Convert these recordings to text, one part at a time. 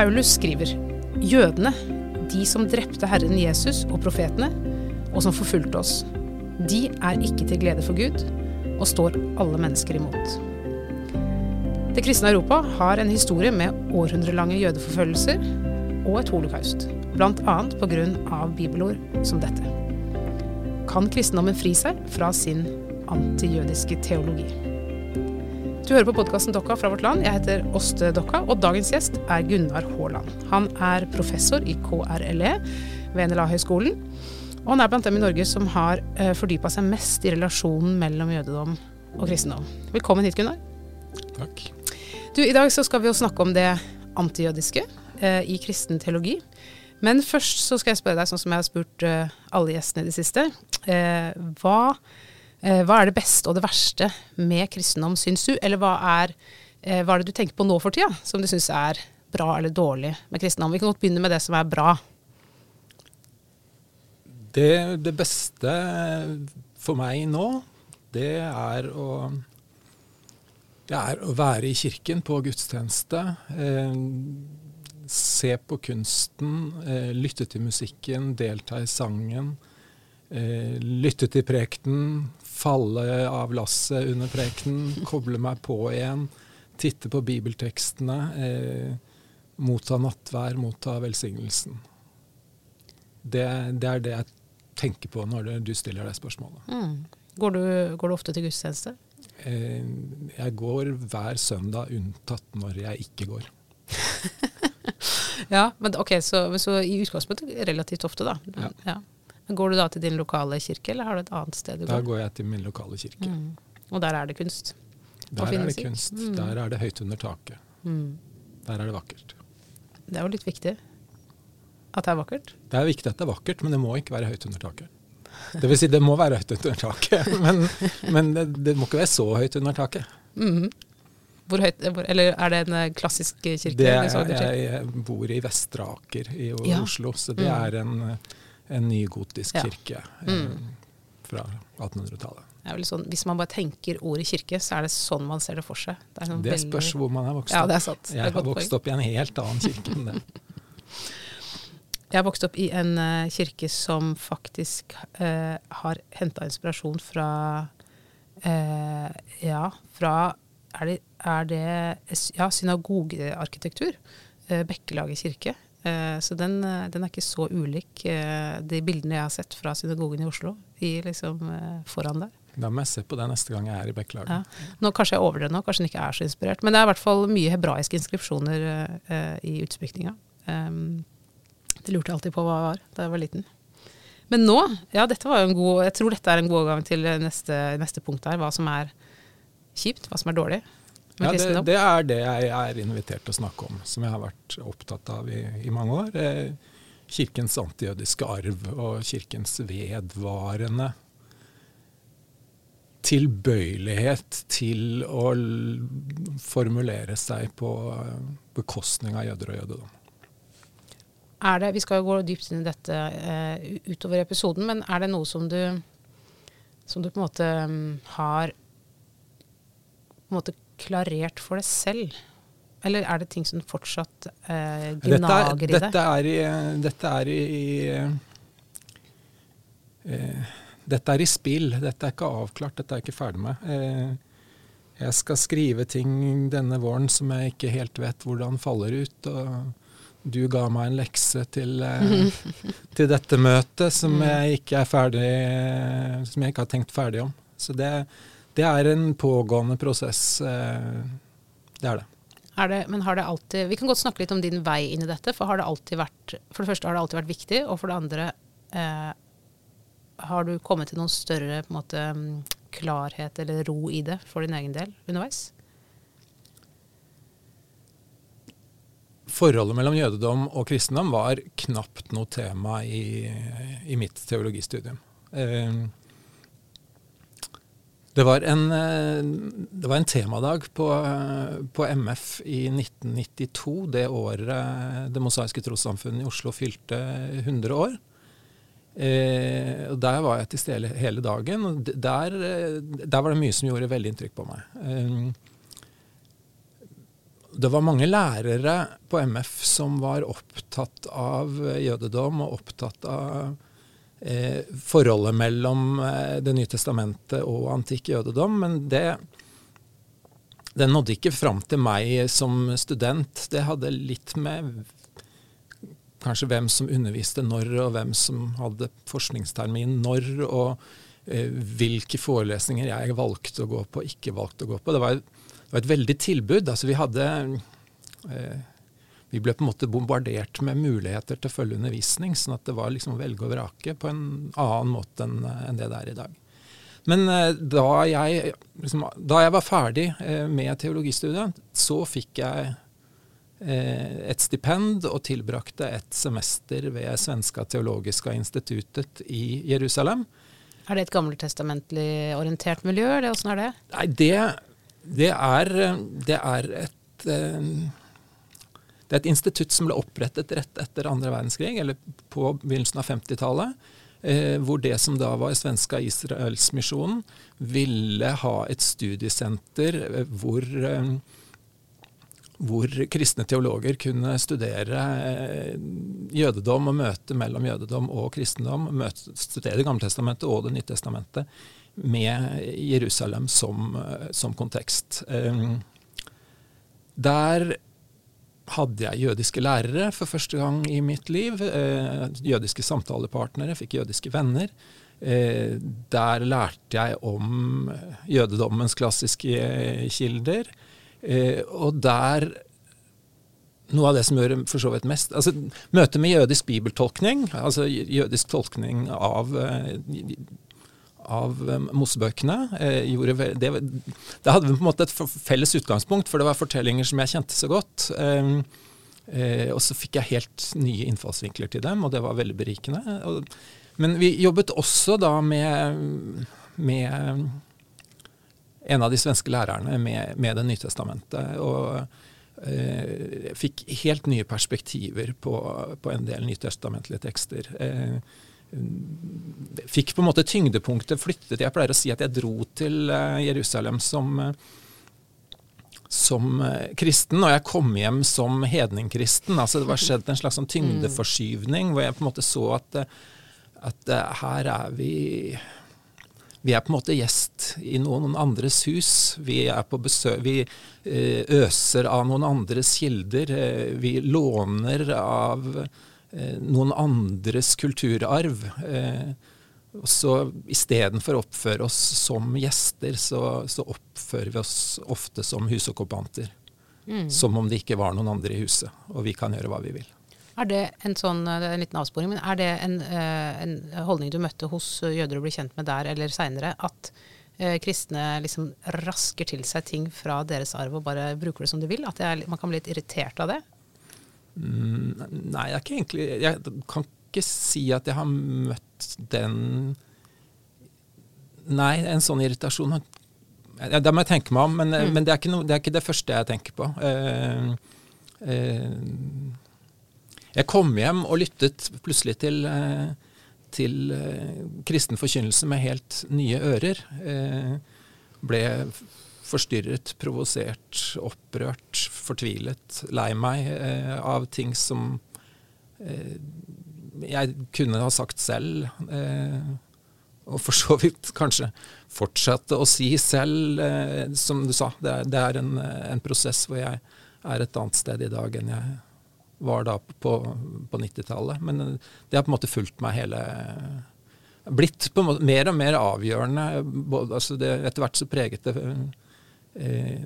Paulus skriver jødene, de som drepte Herren Jesus og profetene, og som forfulgte oss, de er ikke til glede for Gud og står alle mennesker imot. Det kristne Europa har en historie med århundrelange jødeforfølgelser og et holocaust, bl.a. pga. bibelord som dette. Kan kristendommen fri seg fra sin antijødiske teologi? Du hører på podkasten Dokka fra vårt land. Jeg heter Åste Dokka, og dagens gjest er Gunnar Haaland. Han er professor i KRLE ved NLA-høgskolen. Og han er blant dem i Norge som har eh, fordypa seg mest i relasjonen mellom jødedom og kristendom. Velkommen hit, Gunnar. Takk. Du, I dag så skal vi jo snakke om det antijødiske eh, i kristen teologi. Men først så skal jeg spørre deg, sånn som jeg har spurt eh, alle gjestene i det siste. Eh, hva er det beste og det verste med kristendom, syns du? Eller hva er, eh, hva er det du tenker på nå for tida, som du syns er bra eller dårlig med kristendom? Vi kan godt begynne med det som er bra. Det, det beste for meg nå, det er å det er å være i kirken på gudstjeneste. Eh, se på kunsten, eh, lytte til musikken, delta i sangen. Eh, lytte til prekenen, falle av lasset under prekenen, koble meg på igjen, titte på bibeltekstene, eh, motta nattvær, motta velsignelsen. Det, det, er det jeg tenker på når du stiller deg spørsmålet. Mm. Går, du, går, du, ofte til gudstjeneste? Eh, jeg går hver søndag, unntatt når jeg ikke går. ja, men ok, så, så i utgangspunktet relativt ofte, da. Ja. ja. Går du da til din lokale kirke, eller har du et annet sted du går? Da går jeg til min lokale kirke. Mm. Og der er det kunst? Der er det kunst. Mm. Der er det høyt under taket. Mm. Der er det vakkert. Det er jo litt viktig at det er vakkert? Det er viktig at det er vakkert, men det må ikke være høyt under taket. Det vil si, det må være høyt under taket, men, men det, det, må ikke være så høyt under taket. Mm. Hvor høyt, eller er det en eh, klassisk kirke? Det, jeg, jeg bor i Vestre Aker i Oslo, ja. så det mm. er en en ny gotisk ja. kirke eh, mm. fra 1800-tallet. Sånn, hvis man bare tenker ordet kirke, så er det sånn man ser det for seg. Det, sånn det spørs hvor man er vokst opp. Ja, det er sant. Jeg har vokst opp i en helt annen kirke enn det. Jeg har vokst opp i en uh, kirke som faktisk uh, har henta inspirasjon fra uh, Ja, fra Er det, er det ja, synagogearkitektur? Bekkelaget kirke. Eh, så den, eh, den, er ikke så ulik eh, de bildene jeg har sett fra synagogen i Oslo i liksom foran der. Da må jeg se på det neste gang jeg er i Bekkelaget. Ja. Nå Kanskje jeg overdrev nå, kanskje den ikke er så inspirert. Men det er i hvert fall mye hebraiske inskripsjoner uh, i utsmykninga. Um, det lurte jeg alltid på hva det var da jeg var liten. Men nå, ja dette var jo en god, jeg tror dette er en god overgang til neste, neste punkt her. Hva som er kjipt, hva som er dårlig ja, det, det, er det jeg er invitert til å snakke om, som jeg har vært opptatt av i, i mange år. Eh, kirkens antijødiske arv og kirkens vedvarende tilbøyelighet til å formulere seg på bekostning av jøder og jødedom. Er det, vi skal jo gå dypt inn i dette uh, utover episoden, men er det noe som du, som du på en måte um, har på en måte klarert for deg selv? Eller er det ting som fortsatt eh, gnager i deg? Dette er i, dette er i, eh, dette er i spill. Dette er ikke avklart. Dette er jeg ikke ferdig med. Eh, jeg skal skrive ting denne våren som jeg ikke helt vet hvordan faller ut. og du ga meg en lekse til, eh, til dette møtet som mm. jeg ikke er ferdig Som jeg ikke har tenkt ferdig om. Så det, det er en pågående prosess. Eh, det er det. Er det, men har det alltid Vi kan godt snakke litt om din vei inn i dette. For har det alltid vært For det første har det alltid vært viktig, og for det andre eh, Har du kommet til noen større måte, klarhet eller ro i det for din egen del underveis? Forholdet mellom jødedom og kristendom var knapt noe tema i, i mitt teologistudium. Eh, det var en, eh, det var en temadag på, på, MF i 1992, det året Det mosaiske trossamfunnet i Oslo fylte 100 år. Eh, og Der var jeg til stede hele dagen, og der, der, var det mye som gjorde veldig inntrykk på meg. Eh, det var mange lærere på MF som var opptatt av jødedom og opptatt av eh, forholdet mellom eh, Det nye testamentet og antikk jødedom. Men det, det nådde ikke fram til meg som student. Det hadde litt med kanskje hvem som underviste når, og hvem som hadde forskningstermin når, og eh, hvilke forelesninger jeg valgte å gå på og ikke valgte å gå på. Det var det var et veldig tilbud. Altså vi hadde eh, Vi ble på en måte bombardert med muligheter til å følge undervisning, sånn at det var liksom å velge og vrake på en annen måte enn en det det er i dag. Men eh, da, jeg, liksom, da jeg var ferdig eh, med teologistudiet, så fikk jeg eh, et stipend og tilbrakte et semester ved Svenska teologiska instituttet i Jerusalem. Er det et gammeltestamentlig orientert miljø? eller Åssen er det? Nei, det det er, det er et eh, det er et institutt som ble opprettet rett etter andre verdenskrig, eller på begynnelsen av 50-tallet. Eh, hvor det som da var svenska Israelsmisjonen, ville ha et studiesenter eh, hvor, eh, hvor kristne teologer kunne studere eh, jødedom og møte mellom jødedom og kristendom. Møte, studere Det gamle testamentet og Det nye testamentet med Jerusalem som, som kontekst. Ehm, der hadde jeg jødiske lærere for første gang i mitt liv. Eh, jødiske samtalepartnere, fikk jødiske venner. Eh, der lærte jeg om jødedommens klassiske kilder. Eh, og der noe av det som gjør for så vidt mest altså Møtet med jødisk bibeltolkning, altså jødisk tolkning av av Mossebøkene. Eh, det, det, hadde vi på en måte et felles utgangspunkt, for det var fortellinger som jeg kjente så godt. Eh, eh, og så fikk jeg helt nye innfallsvinkler til dem, og det var veldig berikende. Men vi jobbet også da med, med en av de svenske lærerne med, med Det nye testamentet. og eh, fikk helt nye perspektiver på, på en del nytestamentlige tekster. Eh, fikk på en måte tyngdepunktet flyttet. Jeg pleier å si at jeg dro til eh, Jerusalem som, eh, som eh, kristen, og jeg kom hjem som hedningkristen. Altså det var skjedd en slags sånn tyngdeforskyvning, hvor jeg på en måte så at, at her er vi vi er på en måte gjest i noen andres hus. Vi, er på besøk, vi øser av noen andres kilder. Vi låner av noen andres kulturarv. Eh, så istedenfor å oppføre oss som gjester, så, så, oppfører vi oss ofte som husokkupanter. Mm. Som om det ikke var noen andre i huset, og vi kan gjøre hva vi vil. Er det en sånn, er en liten avsporing, men er det en, eh, en holdning du møtte hos jøder du ble kjent med der eller seinere, at kristne liksom rasker til seg ting fra deres arv og bare bruker det som de vil? At er, man kan bli litt irritert av det? Nei, jeg, egentlig, jeg kan ikke si at jeg har møtt den Nei, en sånn irritasjon ja, Det må jeg tenke meg om, men, mm. men det, er no, det, er ikke det første jeg tenker på. Uh, uh, jeg kom hjem og lyttet plutselig til, uh, til kristen forkynnelse med helt nye ører. ble forstyrret, provosert, opprørt, fortvilet, lei meg eh, av ting som eh, jeg kunne ha sagt selv. Eh, og for så vidt kanskje fortsatte å si selv, eh, som du sa. Det er, det er en, en, prosess hvor jeg er et annet sted i dag enn jeg var da på, på 90-tallet. Men eh, det har på en måte fulgt meg hele Blitt på en måte mer og mer avgjørende. Både, altså det, etter hvert så preget det eh,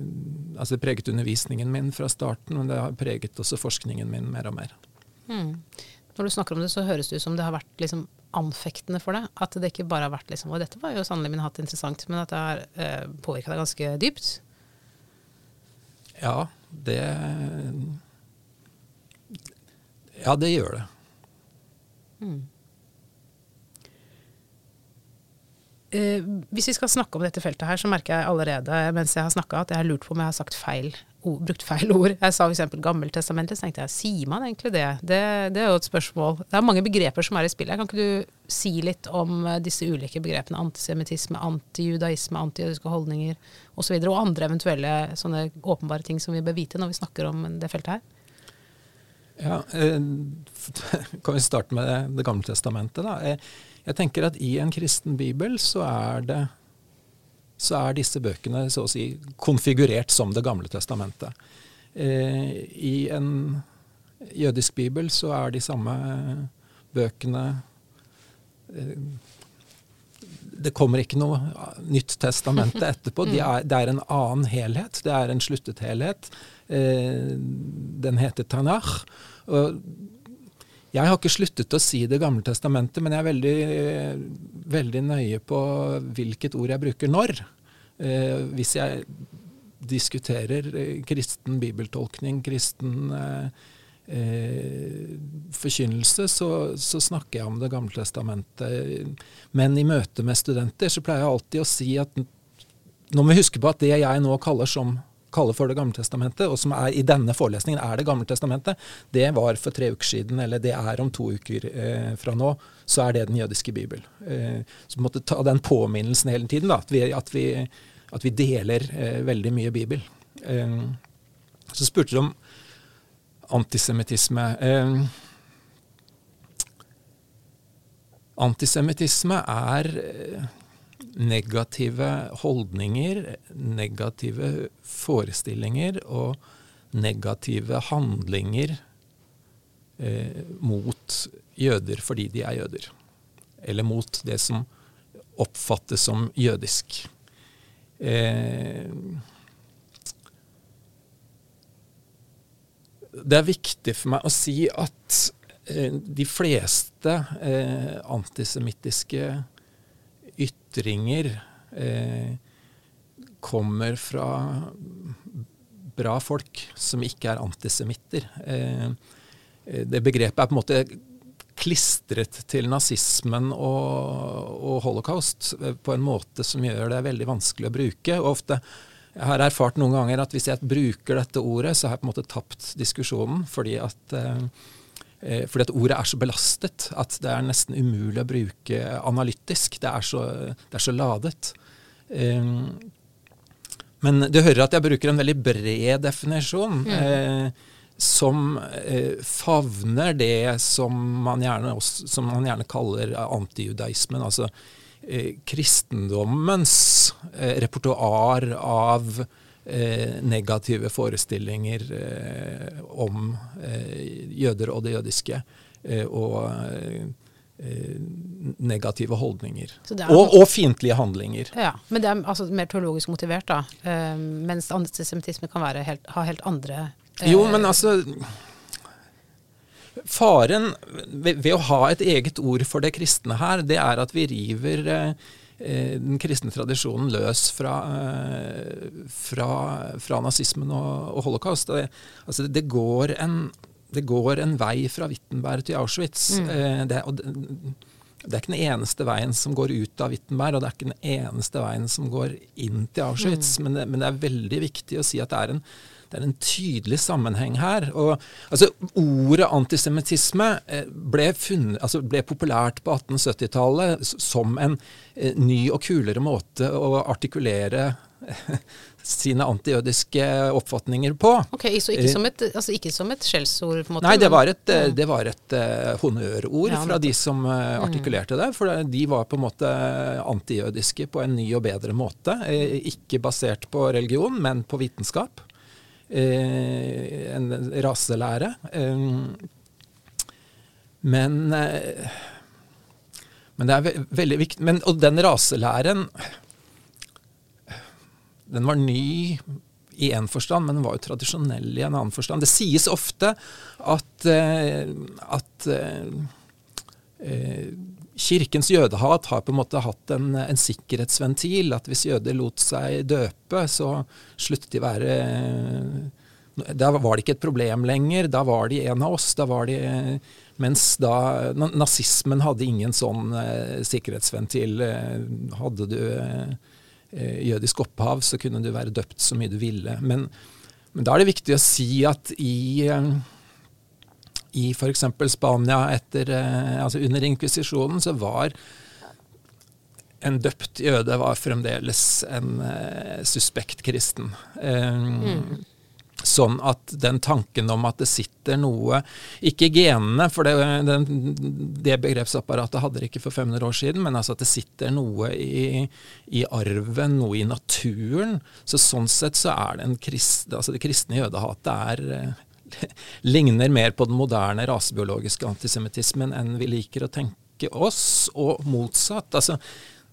altså preget undervisningen min fra starten, men det har preget også forskningen min mer og mer. Mm. Når du snakker om det, så høres det ut som det har vært liksom anfektende for deg. At det ikke bare har vært liksom Og dette var jo sannelig min hatt interessant, men at det har eh, påvirka deg ganske dypt? Ja, det Ja, det gjør det. Mm. Eh, hvis vi skal snakke om dette feltet her, så merker jeg allerede mens jeg har snakka at jeg har lurt på om jeg har sagt feil brukt feil ord. Jeg sa f.eks. Gammeltestamentet, så tenkte jeg sier man egentlig det? det? det? er jo et spørsmål. Det er mange begreper som er i spillet. Kan ikke du si litt om eh, disse ulike begrepene? Antisemittisme, antijudaisme, antijødiske holdninger osv. Og, så og andre eventuelle sånne åpenbare ting som vi bør vite når vi snakker om det feltet her? Ja, eh, Kan vi starte med det gamle testamentet? da? Jeg, tenker at i en kristen bibel så er det så er disse bøkene så å si konfigurert som Det gamle testamentet. Eh, I en jødisk bibel så er de samme bøkene eh, Det kommer ikke noe nytt testamente etterpå. De er, det er en annen helhet. Det er en sluttet helhet. Eh, den heter Tanach. Og jeg har ikke sluttet å si Det gamle testamentet, men jeg er veldig, veldig nøye på hvilket ord jeg bruker når. Eh, hvis jeg diskuterer eh, kristen bibeltolkning, kristen eh, eh, forkynnelse, så, så, snakker jeg om Det gamle testamentet. Men i møte med studenter så pleier jeg alltid å si at nå må vi huske på at det jeg nå kaller som kaller for Det gamle testamentet, og som er i denne forelesningen er Det gamle testamentet, det var for tre uker siden, eller det er om to uker eh, fra nå, så er det den jødiske bibel. Eh, så vi måtte ta den påminnelsen hele tiden, da, at, vi, at, vi, at vi deler eh, veldig mye bibel. Eh, så spurte du om antisemittisme. Eh, antisemittisme er eh, negative holdninger, negative forestillinger og negative handlinger eh, mot jøder fordi de er jøder. Eller mot det som oppfattes som jødisk. Eh, det er viktig for meg å si at eh, de fleste eh, antisemittiske ytringer eh, kommer fra bra folk som ikke er antisemitter. Eh, det begrepet er på en måte klistret til nazismen og, og, holocaust på en måte som gjør det veldig vanskelig å bruke. og ofte jeg har erfart noen ganger at hvis jeg bruker dette ordet, så har jeg på en måte tapt diskusjonen. fordi at eh, Eh, fordi at ordet er så belastet at det er nesten umulig å bruke analytisk. Det er så, det er så ladet. Men du hører at jeg bruker en veldig bred definisjon. Mm. Eh, som eh, favner det som man gjerne, som man gjerne kaller antijudaismen. Altså eh, kristendommens eh, repertoar av eh, negative forestillinger eh, om eh, jøder og det jødiske. Eh, og eh, negative holdninger. og, og fiendtlige handlinger. Ja, Men det er altså mer teologisk motivert, da. Eh, mens antisemittisme kan helt, ha helt andre Jo, men altså Faren ved, ved, å ha et eget ord for det kristne her, det er at vi river eh, Eh, den kristne tradisjonen løs fra, eh, fra, fra nazismen og, og holocaust. Det, altså det, går en, det, går en, vei fra Wittenberg til Auschwitz. Mm. Eh, det, det, det, er ikke den eneste veien som går ut av Wittenberg, og det er ikke den eneste veien som går inn til Auschwitz. Mm. Men, men, det, er veldig viktig å si at det er en, det er en tydelig sammenheng her. Og, altså, ordet antisemittisme eh, ble, altså, ble, populært på 1870-tallet som en eh, ny og kulere måte å artikulere sine antijødiske oppfatninger på. Ok, Så ikke som et, altså skjellsord? på en måte? Nei, det var et, det var et uh, honnørord ja, fra de som uh, artikulerte det. For de var på en måte antijødiske på en ny og bedre måte. Uh, ikke basert på religion, men på vitenskap. Eh, en raselære. Eh, men, eh, men det er veldig viktig men, Og den raselæren den var ny i én forstand, men den var jo tradisjonell i en annen forstand. Det sies ofte at, at Kirkens jødehat har på en måte hatt en, en, sikkerhetsventil. At hvis jøder lot seg døpe, så sluttet de være Da var det ikke et problem lenger. Da var de en av oss. Da var de, mens da nazismen hadde ingen sånn eh, sikkerhetsventil. Hadde du eh, jødisk opphav, så kunne du være døpt så mye du ville. Men, Men da er det viktig å si at i, i f.eks. Spania etter, altså under inkvisisjonen så var en døpt jøde var fremdeles en eh, suspekt kristen. Um, mm. Sånn at den tanken om at det sitter noe Ikke genene, for det, den, det begrepsapparatet hadde det ikke for 500 år siden, men altså at det sitter noe i, i arven, noe i naturen. Så sånn sett så er det en krist, altså det kristne jødehatet er eh, ligner mer på den moderne rasebiologiske antisemittismen enn vi liker å tenke oss, og motsatt. altså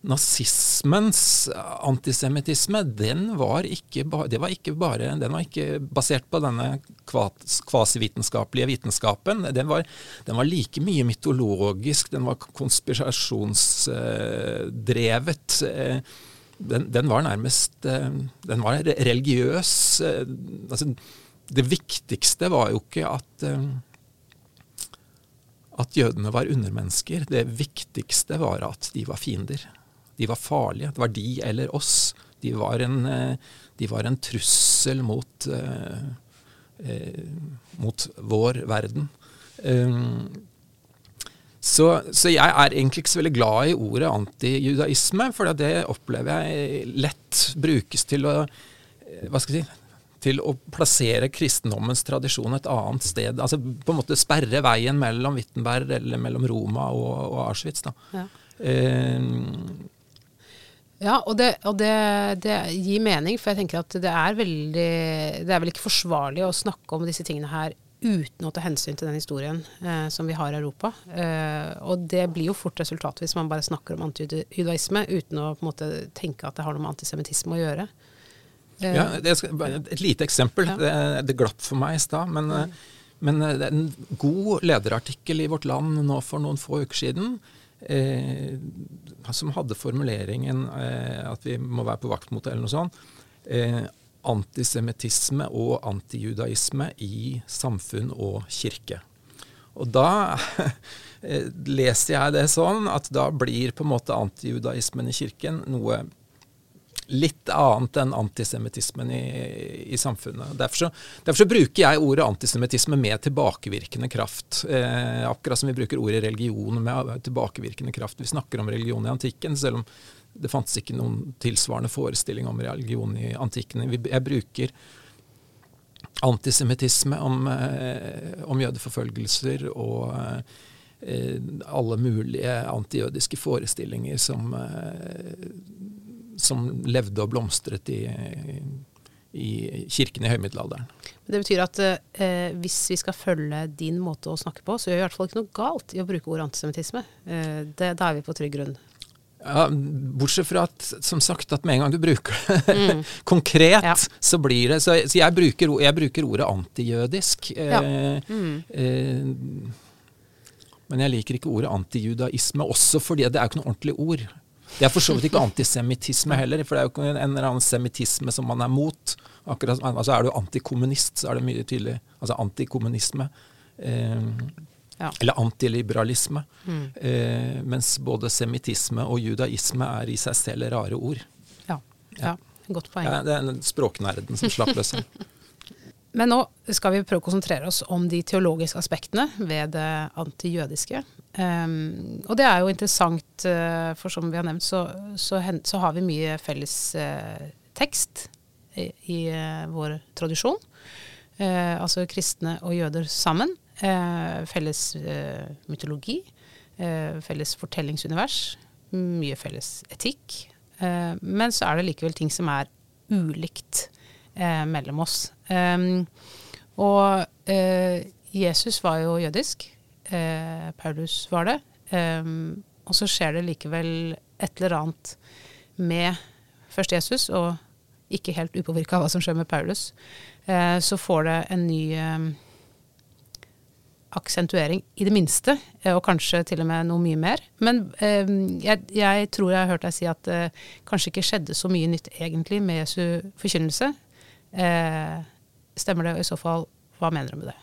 nazismens antisemittisme, den var ikke, det var ikke bare, den var ikke basert på denne kvasivitenskapelige vitenskapen. Den var, den var, like mye mytologisk, den var konspirasjonsdrevet. Den, den, var nærmest Den var religiøs. Altså, det viktigste var jo ikke at at jødene var undermennesker. Det viktigste var at de var fiender. De var farlige. Det var de eller oss. De var en, eh, de var en trussel mot, eh, eh, mot, vår verden. Um, så, så, jeg er egentlig ikke så veldig glad i ordet antijudaisme, for det opplever jeg lett brukes til å hva skal jeg si, til å plassere kristendommens tradisjon et annet sted. Altså på en måte sperre veien mellom Wittenberg eller mellom Roma og, og Auschwitz. Da. Ja. Um, ja, og, det, og det, det, gir mening, for jeg tenker at det er veldig Det er vel ikke forsvarlig å snakke om disse tingene her uten å ta hensyn til den historien eh, som vi har i Europa. Eh, og det blir jo fort resultatet hvis man bare snakker om antijudaisme uten å på en måte tenke at det har noe med antisemittisme å gjøre. Eh, ja, skal, Et lite eksempel. Ja. Det, det, glapp for meg i stad. Men, mm. men det er en god lederartikkel i Vårt Land nå for noen få uker siden eh, som hadde formuleringen eh, at vi må være på vakt mot det, eller noe sånt. Eh, antisemittisme og antijudaisme i samfunn og kirke. Og da eh, leser jeg det sånn at da blir på en måte antijudaismen i kirken noe litt annet enn antisemittismen i, i, samfunnet. Derfor så, derfor så, bruker jeg ordet antisemittisme med tilbakevirkende kraft. Eh, akkurat som vi bruker ordet religion med tilbakevirkende kraft. Vi snakker om religion i antikken, selv om det fantes ikke noen tilsvarende forestilling om religion i antikken. Jeg bruker antisemittisme om, eh, om jødeforfølgelser og eh, alle mulige antijødiske forestillinger som eh, som levde og blomstret i, i kirken i høymiddelalderen. Det betyr at eh, hvis vi skal følge din måte å snakke på, så gjør vi i hvert fall ikke noe galt i å bruke ordet antisemittisme. Eh, da er vi på trygg grunn. Ja, Bortsett fra at som sagt, at med en gang du bruker det mm. konkret, ja. så blir det Så, så jeg, bruker, jeg, bruker, ordet antijødisk. Ja. Eh, mm. eh, men jeg liker ikke ordet antijudaisme, også fordi det er jo ikke noe ordentlig ord. Det er for så vidt ikke antisemittisme heller, for det er jo ikke en eller annen semittisme som man er mot. Akkurat, altså Er du antikommunist, så er det mye tydelig. Altså antikommunisme. Eh, ja. Eller antiliberalisme. Mm. Eh, mens både semittisme og judaisme er i seg selv rare ord. Ja, ja. godt poeng. Ja, det er språknerden som slapp løs. Men nå skal vi prøve å konsentrere oss om de teologiske aspektene ved det antijødiske. Um, og det er jo interessant, uh, for som vi har nevnt, så, så, så har vi mye felles uh, tekst i, i uh, vår tradisjon. altså kristne og jøder sammen. felles mytologi. felles fortellingsunivers. Mye felles etikk. men så er det likevel ting som er ulikt mellom oss. Um, og Jesus var jo jødisk eh, Paulus var det. Um, og så skjer det likevel et eller annet med først Jesus, og ikke helt upåvirka av hva som skjer med Paulus. Eh, så får det en ny eh, aksentuering, i det minste, eh, og kanskje til og med noe mye mer. Men jeg, jeg, tror jeg har hørt deg si at det kanskje ikke skjedde så mye nytt egentlig med Jesu forkynnelse. Eh, stemmer det, og i så fall, hva mener du med det?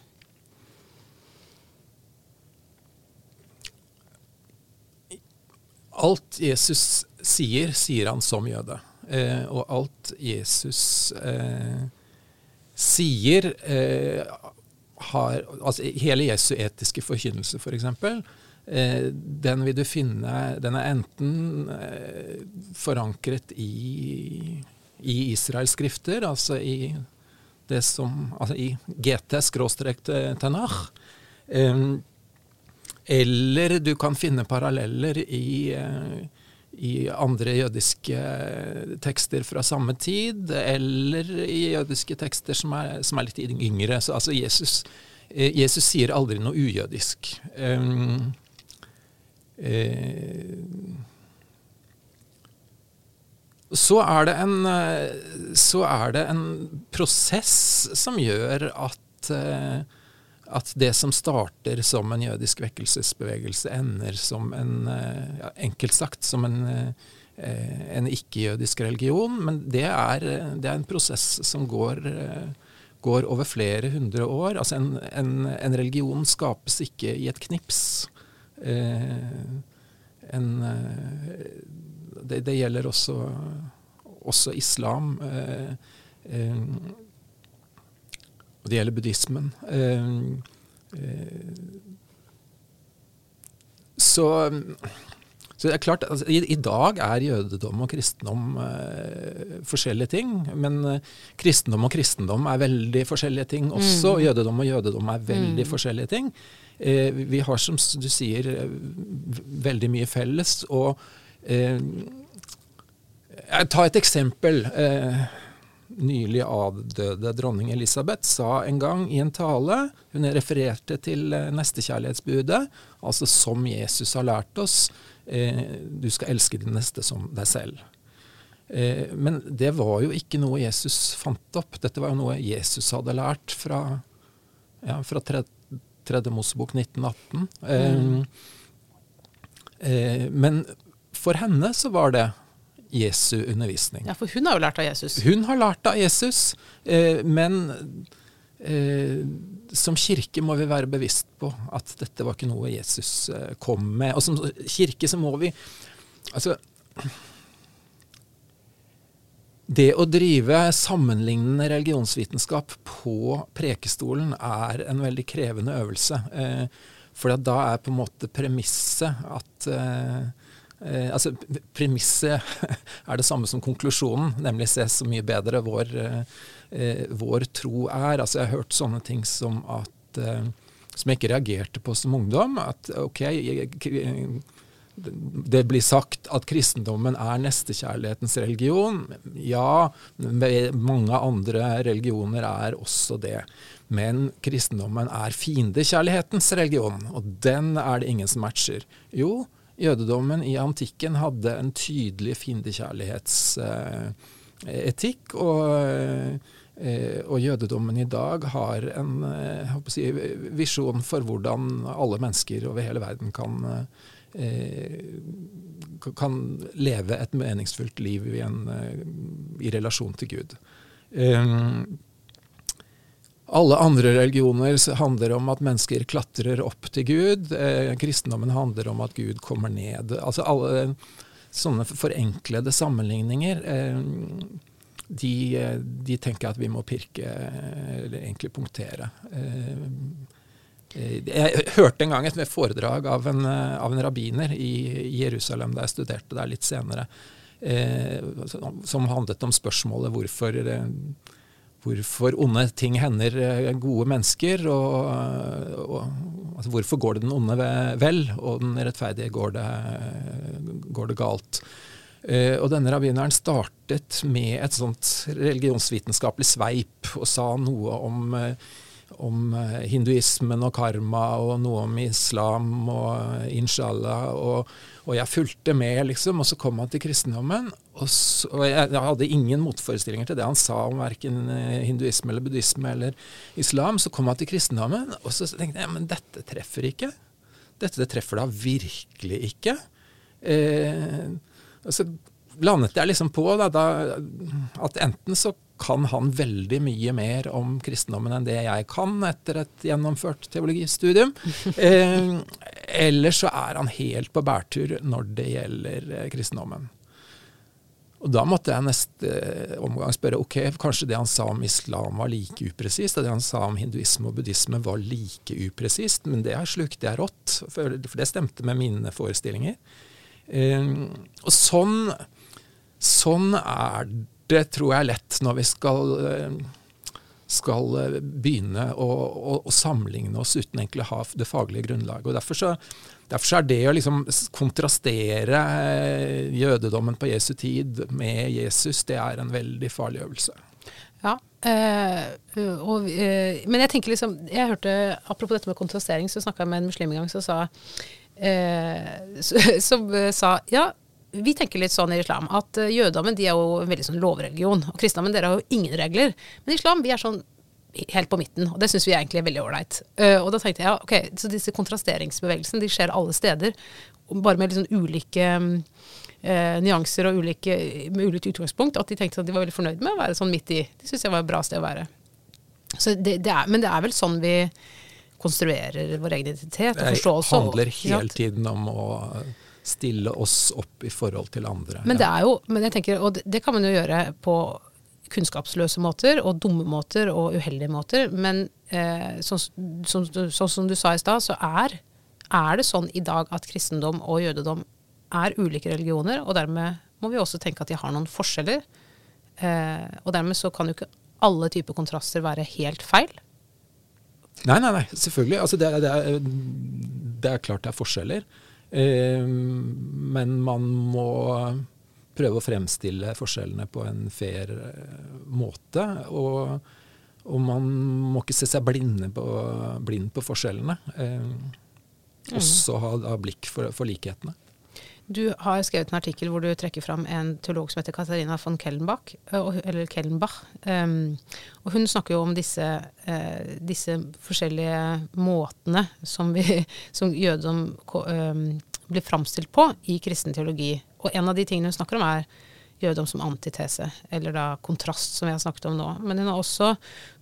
Alt Jesus sier, sier han som jøde. Eh, og alt Jesus eh, sier eh, har, altså Hele Jesu etiske forkynnelse, f.eks., for eksempel, eh, den vil du finne Den er enten eh, forankret i, i Israels skrifter, altså i det som Altså i GT-Tenach. Eller du kan finne paralleller i eh, i andre jødiske tekster fra samme tid, eller i jødiske tekster som er, som er litt yngre. Så, altså Jesus, eh, Jesus, sier aldri noe ujødisk. Um, uh, så er, en, så er det en prosess som gjør at at det som starter som en jødisk vekkelsesbevegelse, ender som en eh, ja, Enkelt sagt som en, eh, en ikke-jødisk religion. Men det er, det er, en prosess som går, går over flere hundre år. Altså en, en, en, religion skapes ikke i et knips. Eh, det, det, gjelder også, også islam. Og det gjelder buddhismen. Eh, eh, så, så, det er klart, altså, i, i, dag er jødedom og kristendom uh, forskjellige ting. Men kristendom og kristendom er veldig forskjellige ting også. Mm. Jødedom og jødedom er veldig mm. forskjellige ting. Vi har, som du sier, veldig mye felles. Og Ta et eksempel. Uh, nylig avdøde dronning Elisabeth sa en gang i en tale Hun refererte til eh, nestekjærlighetsbudet, altså som Jesus har lært oss. Eh, du skal elske din neste som deg selv. Eh, men det var jo ikke noe Jesus fant opp. Dette var jo noe Jesus hadde lært fra, ja, fra tredje Mosebok 1918. Mm. Eh, men for henne så var det Jesu undervisning. Ja, For hun har jo lært av Jesus? Hun har lært av Jesus. Eh, men eh, som kirke må vi være bevisst på at dette var ikke noe Jesus eh, kom med. Og som kirke så må vi Altså det å drive sammenlignende religionsvitenskap på prekestolen er en veldig krevende øvelse. Eh, for da er på en måte premisset at eh, Eh, altså, Premisset er det samme som konklusjonen, nemlig se så mye bedre vår, eh, vår tro er. Altså, jeg har hørt sånne ting som at eh, som jeg ikke reagerte på som ungdom. At ok, det blir sagt at kristendommen er nestekjærlighetens religion. Ja, mange andre religioner er også det. Men kristendommen er fiendekjærlighetens religion, og den er det ingen som matcher. Jo, Jødedommen i antikken hadde en tydelig fiendekjærlighetsetikk. og, eh, og jødedommen i dag har en eh, si, visjon for hvordan alle mennesker over hele verden kan, eh, kan leve et meningsfullt liv i, en, i relasjon til Gud. Alle andre religioner handler om at mennesker klatrer opp til Gud. Eh, kristendommen handler om at Gud kommer ned. Altså alle sånne forenklede sammenligninger, eh, de, de, tenker jeg at vi må pirke, eller egentlig punktere. Eh, jeg hørte en gang et foredrag av en, av en rabbiner i Jerusalem da jeg studerte der litt senere, eh, som handlet om spørsmålet hvorfor eh, hvorfor onde ting hender eh, gode mennesker, og, og altså hvorfor går det den onde vel, og den rettferdige går det, går det galt. Uh, og denne rabbineren startet med et sånt religionsvitenskapelig sveip og sa noe om, uh, om hinduismen og karma, og noe om islam og inshallah. og og jeg fulgte med, liksom. Og så kom han til kristendommen. Og, så, og jeg, hadde ingen motforestillinger til det han sa om verken eh, hinduisme eller buddhisme eller islam. Så kom han til kristendommen, og så tenkte jeg men dette treffer ikke. Dette det treffer da virkelig ikke. Eh, og så landet jeg liksom på da, da, at enten så kan han veldig mye mer om kristendommen enn det jeg kan etter et gjennomført teologistudium. Eh, eller så er han helt på bærtur når det gjelder eh, kristendommen. Og da måtte jeg neste omgang spørre ok, kanskje det han sa om islam var like upresist, og det han sa om hinduisme og buddhisme var like upresist, men det slukte jeg rått, for, det stemte med mine forestillinger. Eh, og sånn, sånn er det, tror jeg, lett når vi skal, eh, skal begynne å, å, å, sammenligne oss uten egentlig å ha det faglige grunnlaget. Og Derfor så Derfor er det å liksom kontrastere eh, jødedommen på Jesu tid med Jesus, det er en veldig farlig øvelse. Ja, øh, og, øh, men jeg tenker liksom Jeg hørte, apropos dette med kontrastering, så snakka jeg med en muslim en gang som sa, øh, som sa ja, vi tenker litt sånn i islam at jødedommen de er jo en veldig sånn lovreligion. Og kristendommen dere har jo ingen regler. Men islam vi er sånn helt på midten, og det syns vi egentlig er veldig ålreit. Uh, og da tenkte jeg ja, ok, så disse kontrasteringsbevegelsene de skjer alle steder, bare med liksom ulike uh, nyanser og ulike, med ulikt utgangspunkt. At de tenkte at de var veldig fornøyd med å være sånn midt i. Det syns jeg var et bra sted å være. Det, det er, men det er vel sånn vi konstruerer vår egen identitet og forståelse. Det handler hele tiden om å stille oss opp i forhold til andre. Men det er jo, men jeg tenker, og det, det kan man jo gjøre på kunnskapsløse måter og dumme måter og uheldige måter. Men eh, sånn, så, så, så, som du sa i stad, så er, er, det sånn i dag at kristendom og jødedom er ulike religioner, og dermed må vi også tenke at de har noen forskjeller. Eh, og dermed så kan jo ikke alle typer kontraster være helt feil. Nei, nei, nei, selvfølgelig. Altså det, det, er, det, er, klart det er forskjeller. Eh, men man må prøve å fremstille forskjellene på en fair eh, måte. Og, og man må ikke se seg på, blind på forskjellene. Eh, mm. også ha, ha blikk for, for, likhetene. Du har skrevet en artikkel hvor du trekker fram en teolog som heter Katarina von Kellenbach. Eh, eller Kellenbach. Um, og hun snakker jo om disse, uh, disse forskjellige måtene som, vi, som jødedom um, blir framstilt på i kristen teologi og en av de tingene hun snakker om, er jødedom som antitese, eller da kontrast, som vi har snakket om nå. Men hun har også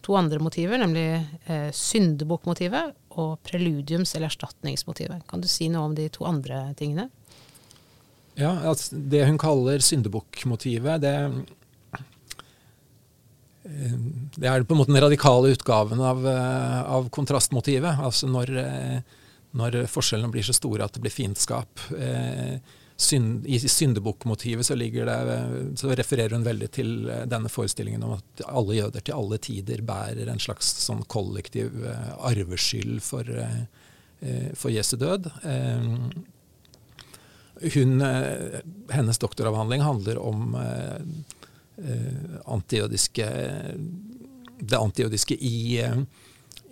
to andre motiver, nemlig uh, syndebukkmotivet og preludiums- eller erstatningsmotivet. Kan du si noe om de to andre tingene? Ja, altså Det hun kaller syndebukkmotivet, det, eh, det er på en måte den radikale utgaven av, eh, av kontrastmotivet. Altså når, eh, når, forskjellene blir så store at det blir fiendskap. I syndebukkmotivet så, så refererer hun veldig til denne forestillingen om at alle jøder til alle tider bærer en slags sånn kollektiv arveskyld for, for Jesu død. Hun, hennes doktoravhandling handler om antijødiske, det antijødiske i,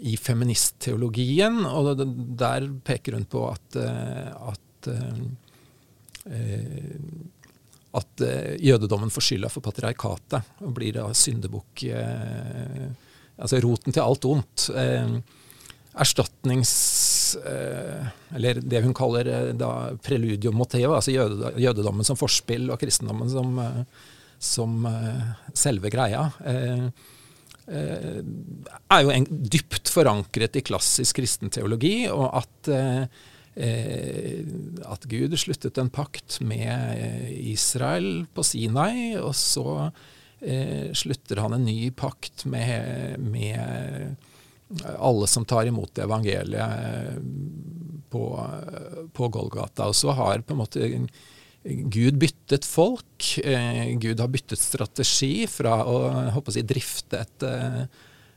i feministteologien. Og der peker hun på at, at Eh, at eh, jødedommen får skylda for patriarkatet og blir da syndebukk eh, Altså roten til alt ondt. Erstatnings... Eller det hun kaller da preludium motiva, altså jødedommen som forspill og kristendommen som, som selve greia er jo en, dypt forankret i klassisk kristen teologi, og at Eh, at Gud sluttet en pakt med eh, Israel på Sinai, og så eh, slutter han en ny pakt med, med alle som tar imot evangeliet på, på, Golgata. Og så har på en måte Gud byttet folk. Gud har byttet strategi fra å, å si, drifte et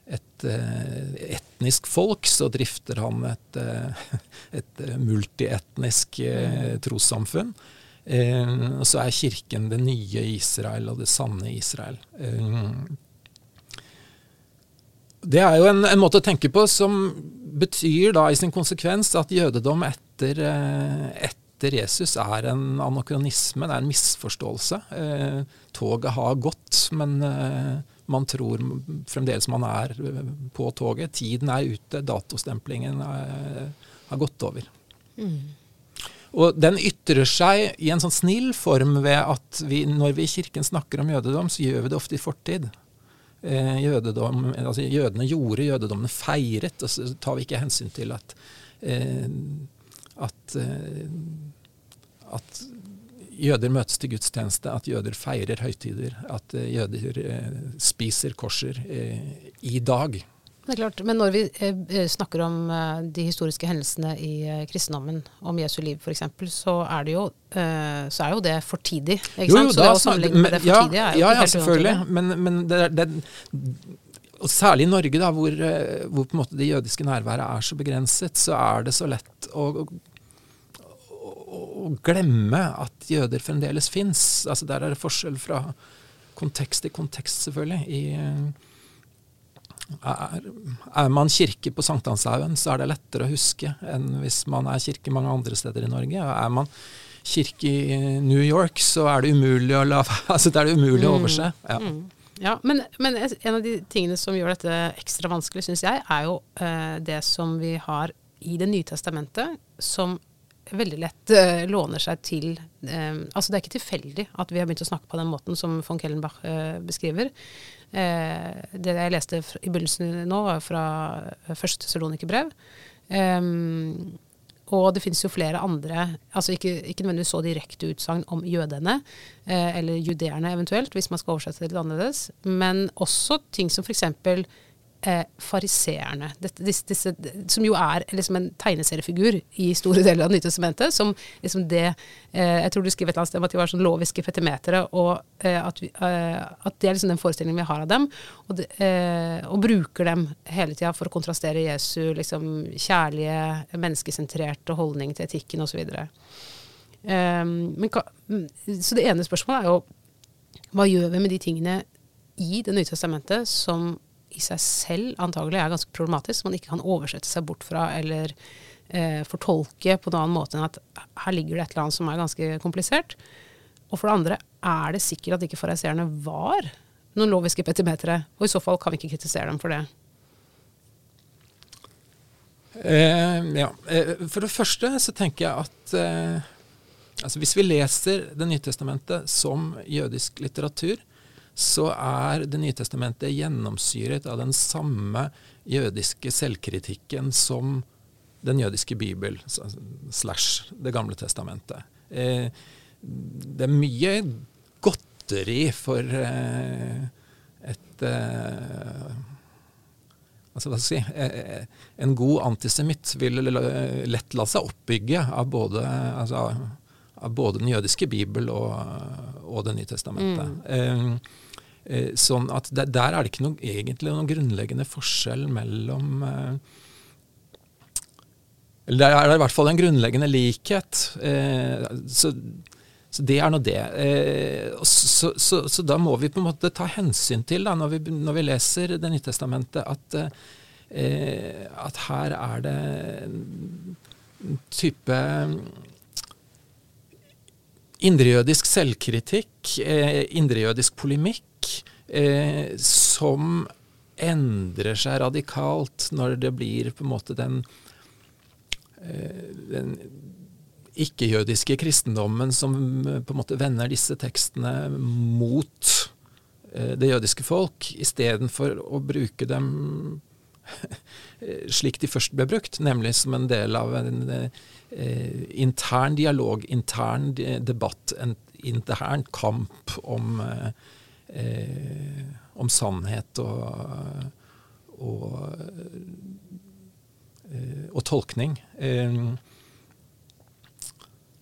et uh, etnisk folk, så drifter han et, et multietnisk trossamfunn. og så er kirken det nye Israel og det sanne Israel. Det er jo en, en, måte å tenke på som betyr da i sin konsekvens at jødedom etter, etter Jesus er en anokronisme, det er en misforståelse. toget har gått, men man tror fremdeles man er på toget. Tiden er ute, datostemplingen har gått over. Mm. Og den ytrer seg i en sånn snill form ved at vi, når vi i Kirken snakker om jødedom, så gjør vi det ofte i fortid. Eh, jødedom, altså jødene gjorde jødedommen feiret, og så tar vi ikke hensyn til at, eh, at, eh, at jøder møtes til gudstjeneste, at jøder feirer høytider, at jøder spiser korser i dag. Det er klart, Men når vi eh, snakker om eh, de historiske hendelsene i eh, kristendommen, om Jesu liv f.eks., så, er det jo, eh, så er jo det for tidig. ikke Jo, sant? jo, så det da å sammenligne med det for ja, tidig er jo ja, ikke ja, selvfølgelig. Men, men det, det, og særlig i Norge, da, hvor, eh, hvor på en måte det jødiske nærværet er så begrenset, så er det så lett å, å, å glemme at jøder fremdeles fins. Altså, der er det forskjell fra kontekst til kontekst, selvfølgelig. I, eh, er, er man kirke på Sankthanshaugen, så er det lettere å huske enn hvis man er kirke mange andre steder i Norge. Er man kirke i New York, så er det umulig å la altså det er det umulig å overse. Ja. Mm. Ja, men, men en av de tingene som gjør dette ekstra vanskelig, syns jeg, er jo eh, det som vi har i Det nye testamentet, som veldig lett eh, låner seg til eh, Altså det er ikke tilfeldig at vi har begynt å snakke på den måten som von Kellenbach eh, beskriver. Eh, det jeg leste i begynnelsen nå, var fra eh, første Salonikerbrev. Um, og det finnes jo flere andre, altså ikke, ikke nødvendigvis så direkte utsagn om jødene, eh, eller judeerne eventuelt, hvis man skal oversette det litt annerledes, men også ting som f.eks. Eh, fariseerne, som jo er liksom en tegneseriefigur i store deler av Nytestamentet. Som liksom det eh, Jeg tror du skriver et eller annet sted om at de var sånn loviske petimetere, og eh, at, vi, eh, at det er liksom den forestillingen vi har av dem. Og, de, eh, og bruker dem hele tida for å kontrastere Jesu liksom, kjærlige, menneskesentrerte holdning til etikken osv. Um, men mm, så det ene spørsmålet er jo hva gjør vi med de tingene i Det nye testamentet som i seg selv antagelig er ganske problematisk, man ikke kan oversette seg bort fra eller eh, fortolke på en annen måte enn at her ligger det et eller annet som er ganske komplisert. Og for det andre, er det sikkert at ikke fariseerne var noen loviske petimetere? Og i så fall kan vi ikke kritisere dem for det. Eh, ja. eh, For det første så tenker jeg at eh, altså hvis vi leser Det nye testamentet som jødisk litteratur, så er Det nye testamentet gjennomsyret av den samme jødiske selvkritikken som den jødiske bibel slash Det gamle testamentet. Eh, det er mye godteri for eh, et eh, altså hva skal jeg si, En god antisemitt vil lett la seg oppbygge av både, altså, av både den jødiske bibel og, og Det nye testamentet. Mm. Sånn at der, der er det ikke noe, egentlig noen grunnleggende forskjell mellom eh, Eller der er det i hvert fall en grunnleggende likhet. Eh, så, så det er nå det. Eh, så, så, så da må vi på en måte ta hensyn til, da, når, vi, når vi leser Det nye testamentet, at, eh, at her er det en type indrejødisk selvkritikk, eh, indrejødisk polemikk, eh, som endrer seg radikalt når det blir på en måte den eh, den ikke-jødiske kristendommen som eh, på en måte vender disse tekstene mot eh, det jødiske folk, istedenfor å bruke dem slik de først ble brukt, nemlig som en del av en eh, intern dialog, intern debatt, en intern kamp om, eh, eh, om sannhet og, og, eh, og tolkning. Eh,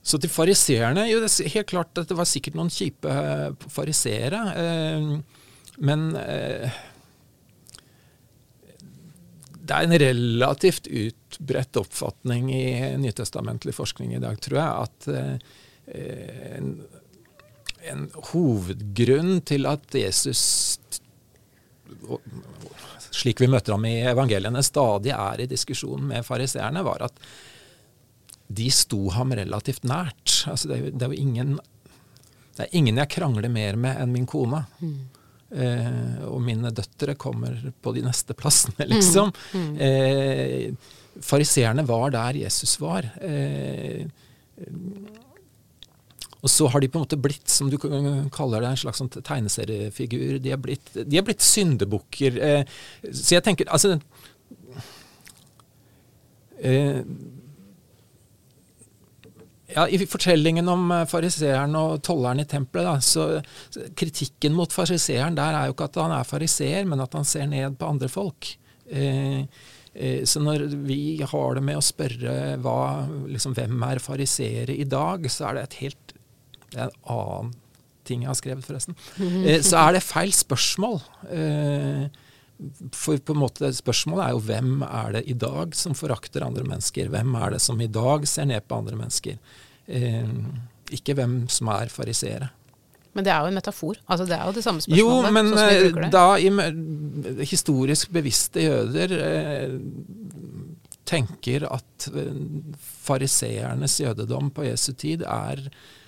så til fariseerne Jo, det er helt klart at det var sikkert noen kjipe eh, fariseere. Men det er en relativt utbredt oppfatning i nytestamentlig forskning i dag, tror jeg, at en, hovedgrunn til at Jesus slik vi møter ham i evangeliene, stadig er i diskusjon med fariseerne, var at de sto ham relativt nært. Altså det, er jo- det er ingen det er ingen jeg krangler mer med enn min kone. Eh, og mine døtre kommer på de neste plassene, liksom. Eh, Fariseerne var der Jesus var. Eh, og så har de på en måte blitt, som du kaller det, en slags sånn tegneseriefigur. De er blitt, de er blitt syndebukker. Eh, så jeg tenker altså eh, ja, I fortellingen om eh, fariseeren og tolleren i tempelet, da, så kritikken mot fariseeren der er jo ikke at han er fariseer, men at han ser ned på andre folk. Eh, eh, så når vi har det med å spørre hva, liksom, hvem er fariseere i dag, så er det et helt det er en annen ting jeg har skrevet, forresten. Eh, så er det feil spørsmål. Eh, for på en måte spørsmålet er jo hvem er det i dag som forakter andre mennesker? Hvem er det som i dag ser ned på andre mennesker? Eh, ikke hvem som er fariseere. Men det er jo en metafor. Altså Det er jo det samme spørsmålet. Jo, men sånn da i, historisk bevisste jøder eh, tenker at fariseernes jødedom på Jesu tid er Eh,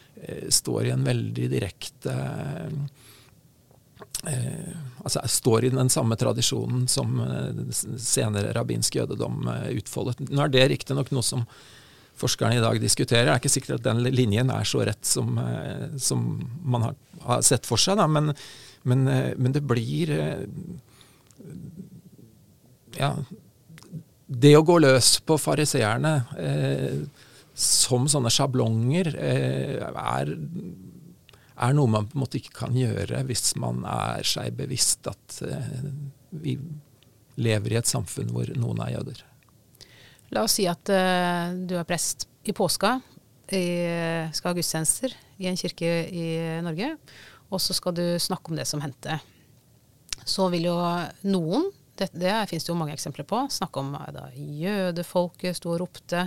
står i en veldig direkte eh, altså står i den samme tradisjonen som eh, senere rabbinsk jødedom eh, utfoldet. Nå er det riktignok noe som forskerne i dag diskuterer. Det er ikke sikkert at den linjen er så rett som, eh, som man har, har, sett for seg, men, men, eh, men, det blir Ja, det å gå løs på fariseerne eh, som sånne sjablonger eh, er, er, noe man på en måte ikke kan gjøre hvis man er seg bevisst at eh, vi lever i et samfunn hvor noen er jøder. La oss si at uh, du er prest i påska, i, skal ha gudstjenester i en kirke i Norge, og så skal du snakke om det som hendte. Så vil jo noen, det, det finnes det jo mange eksempler på, snakke om da jødefolket sto og ropte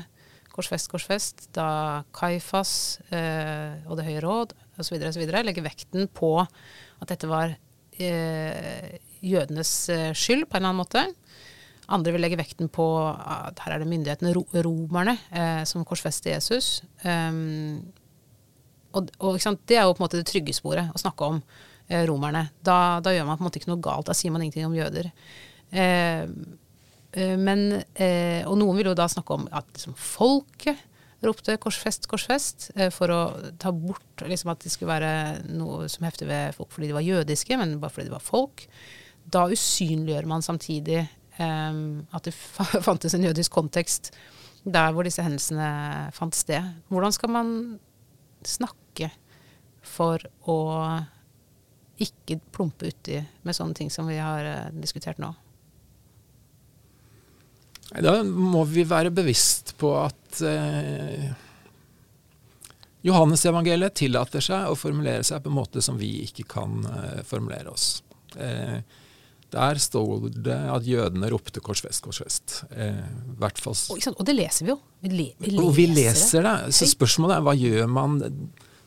korsfest, korsfest, da Kaifas eh, og Det høye råd osv. legger vekten på at dette var eh, jødenes eh, skyld på en eller annen måte. Andre vil legge vekten på at her er det myndighetene, ro, romerne, eh, som korsfester Jesus. Um, og, og det er jo på en måte det trygge sporet, å snakke om eh, romerne. Da, da, gjør man på en måte ikke noe galt. Da sier man ingenting om jøder. Eh, men, eh, og noen vil jo da snakke om at liksom, folket ropte 'korsfest, korsfest' eh, for å ta bort liksom, at det skulle være noe som hefter ved folk fordi de var jødiske, men bare fordi de var folk. Da usynliggjør man samtidig um, at det fantes en jødisk kontekst der hvor disse hendelsene fant sted. Hvordan skal man snakke for å ikke plumpe uti med sånne ting som vi har diskutert nå? Da må vi være bevisst på at eh, Johannes-evangeliet tillater seg å formulere seg på en måte som vi ikke kan eh, formulere oss. Eh, der står det at jødene ropte 'korsfest, korsfest'. Eh, og, det leser vi jo. Vi, le, vi leser og vi leser det. det. Så spørsmålet er hva gjør man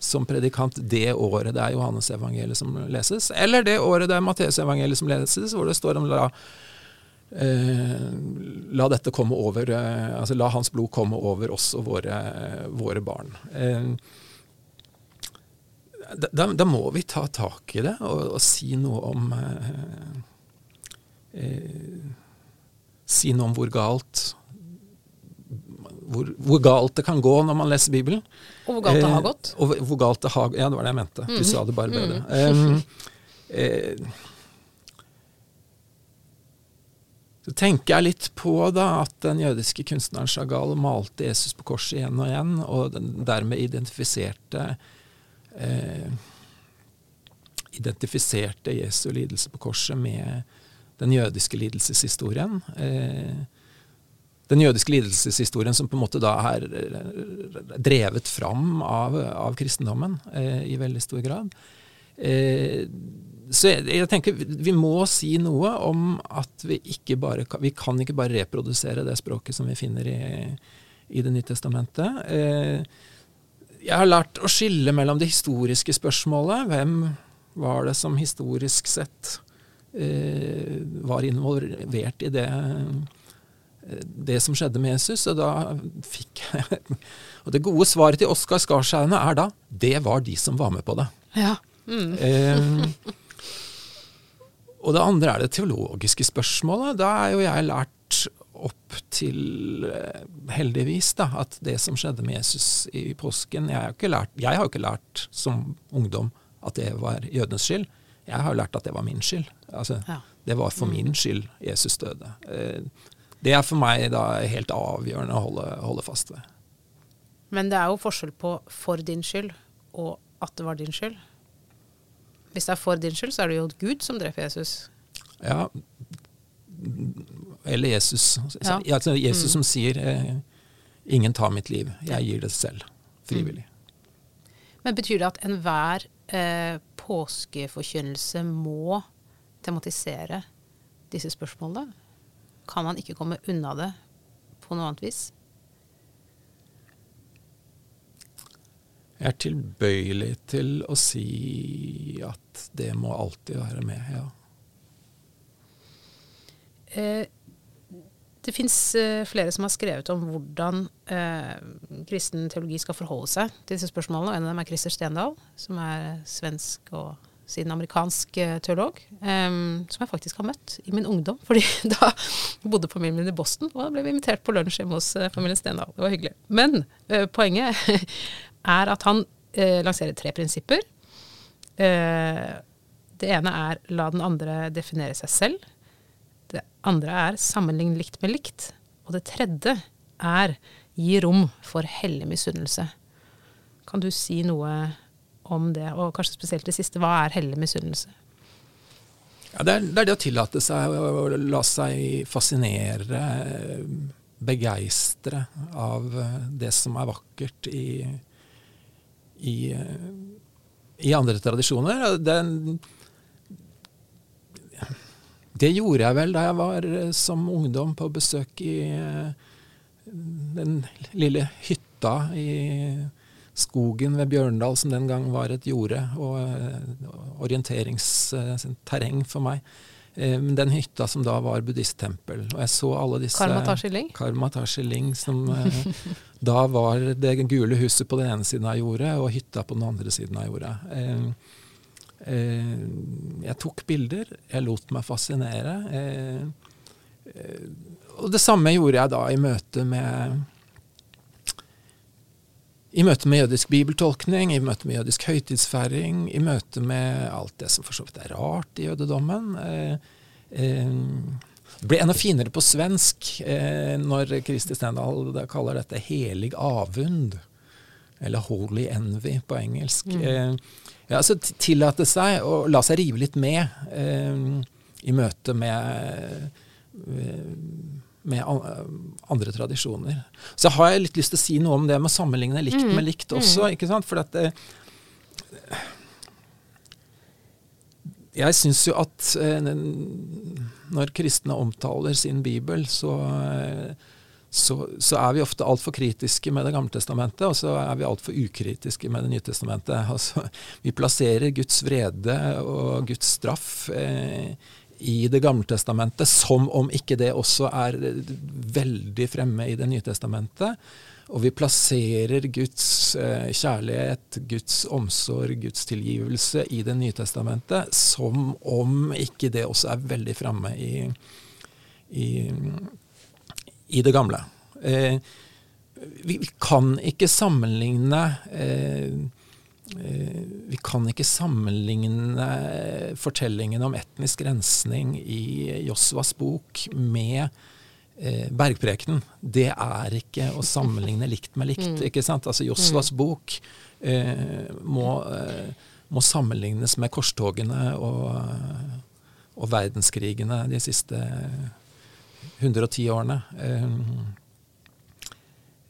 som predikant det året det er Johannes-evangeliet som leses, eller det året det er Matteus-evangeliet som leses, hvor det står om la la dette komme over, eh, altså la hans blod komme over oss og våre, våre barn. Eh, da, da, må vi ta tak i det og, og si noe om Si noe om hvor galt hvor, hvor, galt det kan gå når man leser Bibelen. Og hvor galt det har gått. og hvor galt det har, Ja, det var det jeg mente. Du mm. sa det bare bedre. Mm. Um, eh, Så tenker jeg litt på da at den jødiske kunstneren Chagall malte Jesus på korset igjen og igjen, og dermed identifiserte eh, identifiserte Jesu lidelse på korset med den jødiske lidelseshistorien. Eh, den jødiske lidelseshistorien som på en måte da er eh, drevet fram av, av kristendommen eh, i veldig stor grad. Eh, så jeg, jeg, tenker vi må si noe om at vi ikke bare vi kan ikke bare reprodusere det språket som vi finner i, i Det nye testamentet. Eh, jeg har lært å skille mellom det historiske spørsmålet. Hvem var det som historisk sett eh, var involvert i det, det som skjedde med Jesus? Og da fikk jeg Og det gode svaret til Oskar Skarshaugne er da det var de som var med på det. Ja. Mm. Eh, og det andre er det teologiske spørsmålet. Da er jo jeg lært opp til, eh, heldigvis, da, at det som skjedde med Jesus i påsken Jeg har jo ikke lært, jeg har ikke lært som ungdom at det var jødenes skyld. Jeg har jo lært at det var min skyld. Altså, ja. Det var for mm. min skyld Jesus døde. Eh, det er for meg da helt avgjørende å holde, holde fast ved. Men det er jo forskjell på 'for din skyld' og 'at det var din skyld'. Hvis det er for din skyld, så er det jo Gud som dreper Jesus. Ja, eller Jesus. Ja. Altså Jesus Mm. som sier eh, 'ingen tar mitt liv, jeg gir det selv'. Frivillig. Men betyr det at enhver eh, påskeforkynnelse må tematisere disse spørsmålene? Kan man ikke komme unna det på noe annet vis? Jeg er tilbøyelig til å si at det må alltid være med, ja. Eh, det fins eh, flere som har skrevet om hvordan eh, kristen teologi skal forholde seg til disse spørsmålene. og En av dem er Christer Stendal, som er svensk og siden amerikansk eh, teolog. eh, som jeg faktisk har møtt i min ungdom. fordi da bodde familien min i Boston, og da ble vi invitert på lunsj hjemme hos eh, familien Stendal. Det var hyggelig. Men poenget er at han eh, lanserer tre prinsipper. Eh, det ene er la den andre definere seg selv. Det andre er sammenlign likt med likt. Og det tredje er gi rom for hellig misunnelse. Kan du si noe om det, og kanskje spesielt det siste. Hva er hellig misunnelse? Ja, det, er, det er det å tillate seg å, la seg fascinere, begeistre av det som er vakkert i, i, i andre tradisjoner. Den, det gjorde jeg vel da jeg var eh, som ungdom på besøk i eh, den lille hytta i skogen ved Bjørndal, som den gang var et jorde og eh, orienteringsterreng for meg. Men den hytta som da var buddhisttempel. Og jeg så alle disse Karma Tashiling? Karma Tashiling, som da var det gule huset på den ene siden av jordet, og hytta på den andre siden av jordet. Eh, eh, jeg tok bilder, jeg lot meg fascinere. Eh, og det samme gjorde jeg da i møte med i møte med jødisk bibeltolkning, i møte med jødisk høytidsfeiring, i møte med alt det som for så vidt er rart i jødedommen. Eh, eh, det blir enda finere på svensk eh, når Kristi Stendal kaller dette helig avund. Eller holy envy på engelsk. Eh, ja, t- Tillate seg å la seg rive litt med eh, i møte med eh, med andre tradisjoner. Så har jeg litt lyst til å si noe om det med å sammenligne likt Mm. med likt også. ikke sant? For at Jeg syns jo at eh, når kristne omtaler sin bibel, så, eh, så, så er vi ofte altfor kritiske med Det gamle testamentet, og så er vi altfor ukritiske med Det nye testamentet. Altså, vi plasserer Guds vrede og Guds straff eh, i Det gamle testamentet, som om ikke det også er eh, veldig fremme i Det nye testamentet. Og vi plasserer Guds eh, kjærlighet, Guds omsorg, Guds tilgivelse i Det nye testamentet, som om ikke det også er veldig framme i, i, i det gamle. Eh, vi, vi kan ikke sammenligne eh, eh, Vi kan ikke sammenligne fortellingen om etnisk rensning i Josvas bok med bergprekenen. Det er ikke å sammenligne likt med likt. Mm. ikke sant? Altså Josvas bok eh, må, eh, må sammenlignes med korstogene og, og verdenskrigene de siste 110 årene. Eh,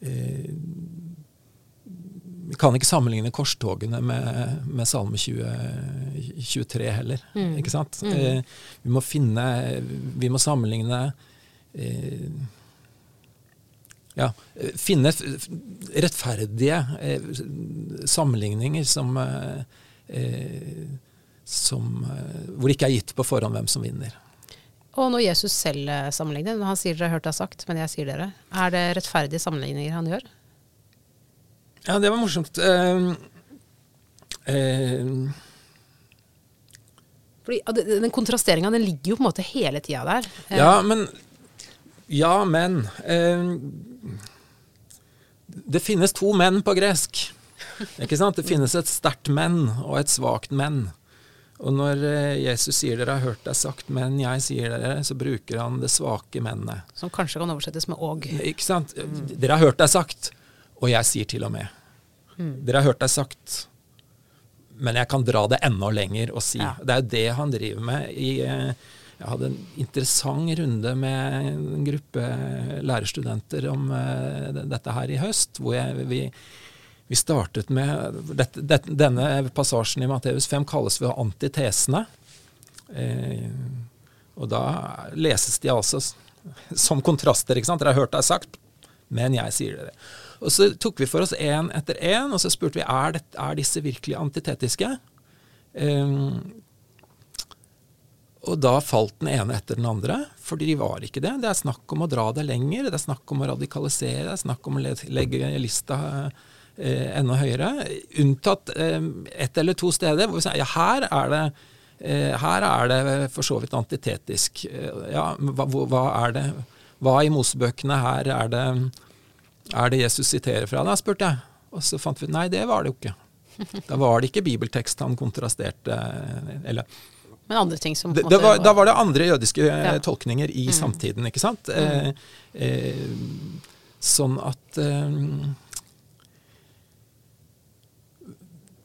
eh, vi kan ikke sammenligne korstogene med, med Salme 20, 23 heller. Mm. Ikke sant? Mm. Eh, vi må finne Vi må sammenligne eh, Ja, eh, finne f- f- rettferdige eh, sammenligninger som, eh, som Hvor det ikke er gitt på forhånd hvem som vinner. Og når Jesus selv sammenligner, han sier dere har hørt det sagt, men jeg sier dere, er det rettferdige sammenligninger han gjør? Ja, det var morsomt. Eh, eh, Fordi Den kontrasteringa ligger jo på en måte hele tida der. Ja, men Ja, men eh, Det finnes to menn på gresk. Ikke sant? Det finnes et sterkt menn og et svakt menn. Og når eh, Jesus sier dere har hørt det sagt, men jeg sier dere, så bruker han det svake mennet. Som kanskje kan oversettes med 'og'. Ikke sant? Dere har hørt det sagt. Og jeg sier til og med Dere har hørt deg sagt, men jeg kan dra det enda lenger og si. Ja. Det er jo det han driver med i eh, Jeg hadde en interessant runde med en gruppe lærerstudenter om eh, dette her i høst, hvor jeg, vi, vi startet med dette, dette, Denne passasjen i Matteus 5 kalles for antitesene. Eh, og da leses de altså som kontraster. ikke sant? Dere har hørt det sagt, men jeg sier det. Og så tok vi for oss én etter én, og så spurte vi er, det, er disse virkelig antitetiske. Um, og da falt den ene etter den andre, for de var ikke det. Det er snakk om å dra det lenger, det er snakk om å radikalisere, det er snakk om å le- legge lista eh, enda høyere. Unntatt eh, ett eller to steder hvor vi sier ja, her er det eh, her er det for så vidt antitetisk. Eh, Ja, hva, hva er det Hva i Mosebøkene her er det, er det Jesus siterer fra? Da spurte jeg. Og så fant vi ut nei, det var det jo ikke. Da var det ikke bibeltekst han kontrasterte eller Men andre ting som det, det var, Da var det andre jødiske eh, Ja. tolkninger i samtiden, ikke sant? Eh, eh, sånn at eh,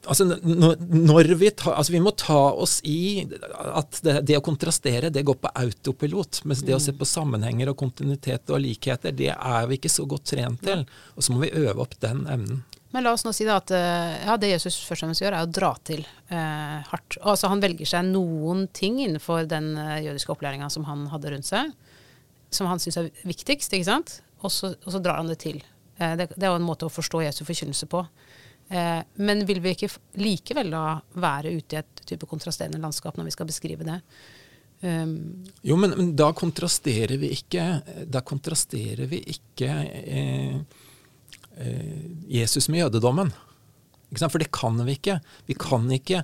Altså, når, vi, ta, altså vi må ta oss i at det, det å kontrastere, det går på autopilot. Mens det å se på sammenhenger og kontinuitet og likheter, det er vi ikke så godt trent til. Og så må vi øve opp den evnen. Men la oss nå si da at eh, ja, det Jesus først og fremst gjør, er å dra til eh, hardt. Altså Han velger seg noen ting innenfor den eh, jødiske opplæringa som han hadde rundt seg, som han syns er viktigst, ikke sant? Og så, og så drar han det til. Eh, det, det er jo en måte å forstå Jesu forkynnelse på. Eh, men vil vi ikke likevel da være ute i et type kontrasterende landskap når vi skal beskrive det? Um, Jo, men, men da kontrasterer vi ikke Da kontrasterer vi ikke eh, eh, Jesus med jødedommen. Ikke sant? For det kan vi ikke. Vi kan ikke,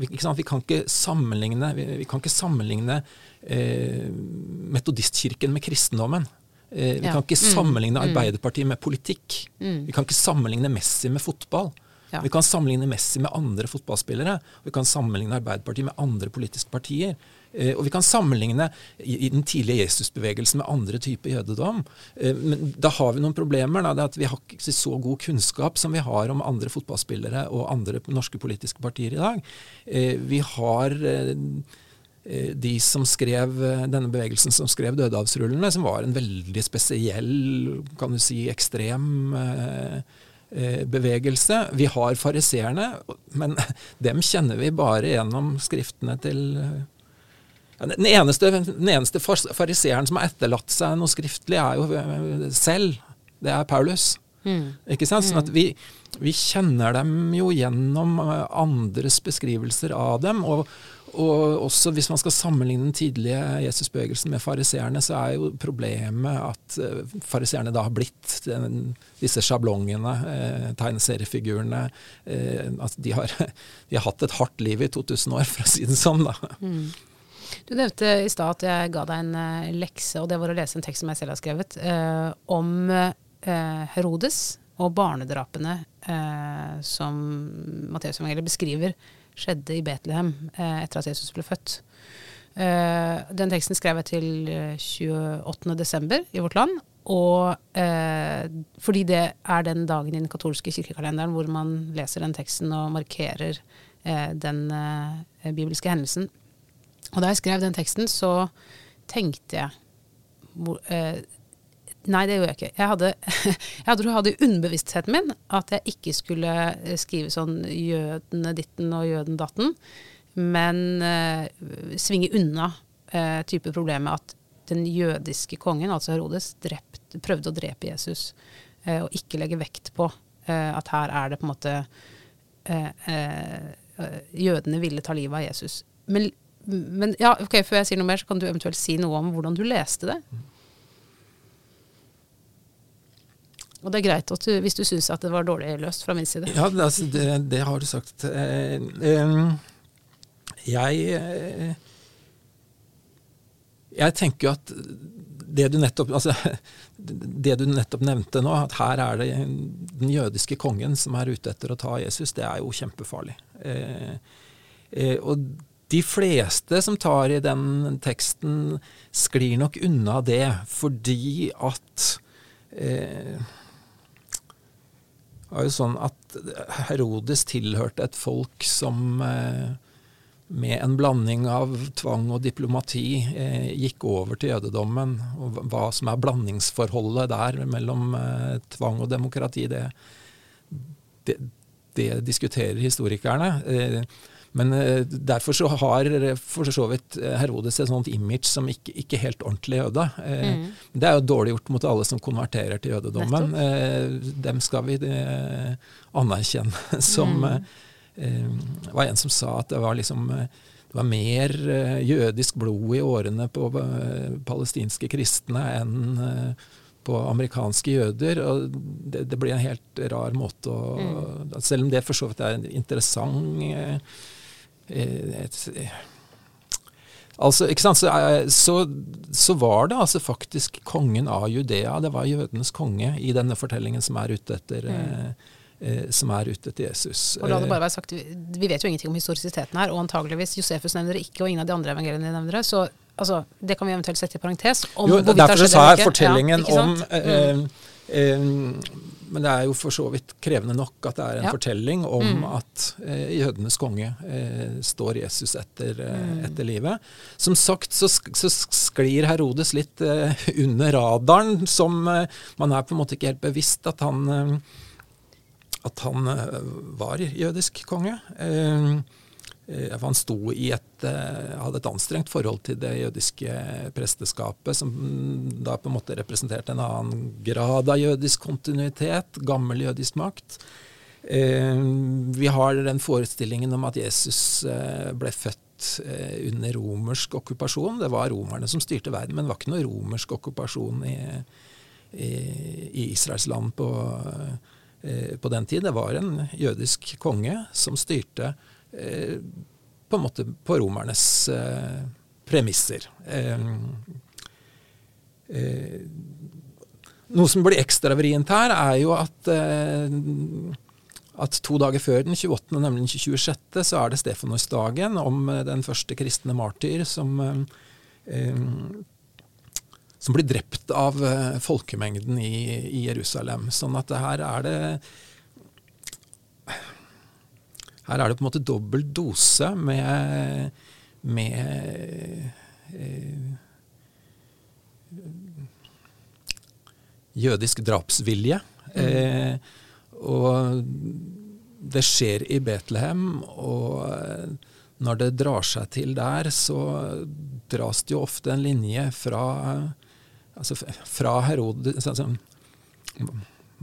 ikke, sant? Vi kan ikke sammenligne, vi, vi kan ikke sammenligne eh, metodistkirken med kristendommen. Eh, vi Ja. kan ikke Mm. sammenligne Mm. Arbeiderpartiet med politikk. Mm. Vi kan ikke sammenligne Messi med fotball. Ja. Vi kan sammenligne Messi med andre fotballspillere. Vi kan sammenligne Arbeiderpartiet med andre politiske partier. Eh, og vi kan sammenligne i, den tidlige Jesusbevegelsen med andre typer jødedom. Eh, men da har vi noen problemer. Da, det at Vi har ikke så god kunnskap som vi har om andre fotballspillere og andre norske politiske partier i dag. Eh, vi har de som skrev denne bevegelsen som skrev Dødehavsrullene, som var en veldig spesiell, kan du si, ekstrem bevegelse. Vi har fariseerne, men dem kjenner vi bare gjennom skriftene til Den eneste, den eneste fariseeren som har etterlatt seg noe skriftlig, er jo eh, selv. Det er Paulus. mm. Ikke sant? Sånn at vi, vi kjenner dem jo gjennom eh, andres beskrivelser av dem. Og, og også hvis man skal sammenligne den tidlige Jesusbevegelsen med fariseerne, så er jo problemet at uh, fariseerne da har blitt den, disse sjablongene, eh, tegneseriefigurene. Eh, at de har, de har hatt et hardt liv i 2000 år, for å si det sånn. da. Du nevnte i stad at jeg ga deg en eh, lekse, og det var å lese en tekst som jeg selv har skrevet, eh, om eh, Herodes og barnedrapene eh, som Matteusevangeliet beskriver skjedde i Betlehem eh, etter at Jesus ble født. Eh, den teksten skrev jeg til eh, 28. desember i vårt land. Og fordi det er den dagen i den katolske kirkekalenderen hvor man leser den teksten og markerer den bibelske hendelsen. Og da jeg skrev den teksten, så tenkte jeg eh, Nei, det gjorde jeg ikke. Jeg hadde, jeg hadde, underbevisstheten min at jeg ikke skulle eh, skrive sånn jødene ditten og jøden datten, men eh, svinge unna eh, type problemet at den jødiske kongen, altså Herodes, drept, prøvde å drepe Jesus, eh, og ikke legge vekt på at her er det på en måte Jødene ville ta livet av Jesus. Men, men ja, ok, før jeg sier noe mer, så kan du eventuelt si noe om hvordan du leste det. Og det er greit du, hvis du syns at det var dårlig løst fra min side. Ja, det, altså, det, det har du sagt. Eh, jeg eh, Jeg tenker jo at det du nettopp altså, det du nettopp nevnte nå, at her er det den jødiske kongen som er ute etter å ta Jesus, det er jo kjempefarlig. Eh, og de fleste som tar i den teksten, sklir nok unna det fordi at eh, var jo sånn at Herodes tilhørte et folk som eh, med en blanding av tvang og diplomati eh, gikk over til jødedommen. Og hva som er blandingsforholdet der mellom eh, tvang og demokrati, det, det, det diskuterer historikerne. Eh, men eh, derfor så har for så vidt Herodes et sånt image som ikke, ikke helt ordentlig jøde. Eh, mm. Det er jo dårlig gjort mot alle som konverterer til jødedommen. Eh, dem skal vi anerkjenne som mm. Det var en som sa at det var liksom det var mer jødisk blod i årene på palestinske kristne enn på amerikanske jøder. og Det, det blir en helt rar måte å mm. Selv om det for så vidt er en interessant Eh, et, Altså, ikke sant? Så, eh, så, så, var det altså faktisk kongen av Judea. Det var jødenes konge i denne fortellingen som er ute etter, mm. eh, som er ute etter Jesus. Og la det bare være sagt, Vi vet jo ingenting om historisiteten her, og antageligvis Josefus nevner det ikke, og ingen av de andre evangeliene nevner det. Så altså, det kan vi eventuelt sette i parentes. jo, derfor sa jeg fortellingen ja, om eh, mm. eh, men det er jo for så vidt krevende nok at det er en ja. fortelling om mm. at eh, jødenes konge eh, står Jesus etter, eh, mm. etter, livet. Som sagt så, så sklir Herodes litt eh, under radaren, som eh, man er på en måte ikke helt bevisst at han, eh, at han var jødisk konge. Eh, Eh, han sto i et, eh, hadde et anstrengt forhold til det jødiske presteskapet, som da på en måte representerte en annen grad av jødisk kontinuitet, gammel jødisk makt. Eh, vi har den forestillingen om at Jesus ble født under romersk okkupasjon. Det var romerne som styrte verden, men det var ikke noe romersk okkupasjon i, i, i Israels land på, på den tid. Det var en jødisk konge som styrte Eh, på en måte på romernes eh, premisser. Eh, noe som blir ekstra vrient her, er jo at, at to dager før den 28., nemlig den 26., så er det Stefanosdagen om den første kristne martyr som, som blir drept av folkemengden i, i Jerusalem. Sånn at her er det her er det på en måte dobbel dose med, med eh, jødisk drapsvilje. Eh, og det skjer i Betlehem, og når det drar seg til der, så dras det jo ofte en linje fra, altså fra Herodes altså,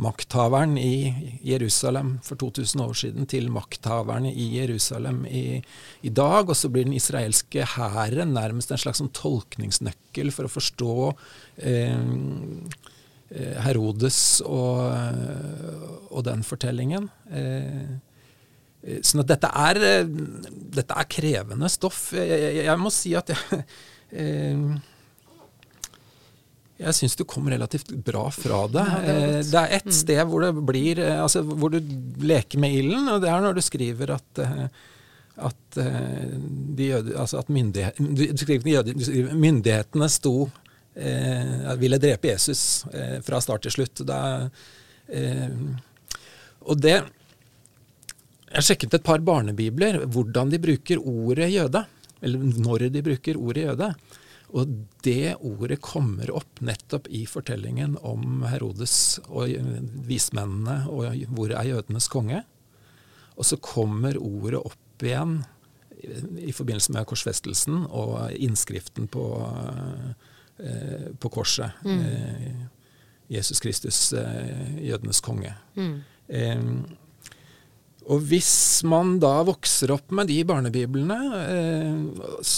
makthaveren i Jerusalem for 2000 år siden til makthaverne i Jerusalem i, i dag. Og så blir den israelske hæren nærmest en slags sånn tolkningsnøkkel for å forstå eh, eh Herodes og, og, den fortellingen. Eh, sånn at dette er, dette er krevende stoff. Jeg, jeg, jeg må si at jeg eh, jeg syns du kom relativt bra fra det. Ja, det, eh, det, er ett mm. sted hvor det blir eh, altså hvor du leker med ilden, og det er når du skriver at eh, at, de, altså at myndighet, jøde, myndighetene sto eh, ville drepe Jesus eh, fra start til slutt. Da, eh, og det Jeg sjekket et par barnebibler hvordan de bruker ordet jøde. Eller når de bruker ordet jøde. Og det ordet kommer opp nettopp i fortellingen om Herodes og vismennene og hvor er jødenes konge. Og så kommer ordet opp igjen i forbindelse med korsfestelsen og innskriften på, eh, på korset. Mm. Eh, Jesus Kristus, eh, jødenes konge. Mm. Og hvis man da vokser opp med de barnebiblene, eh,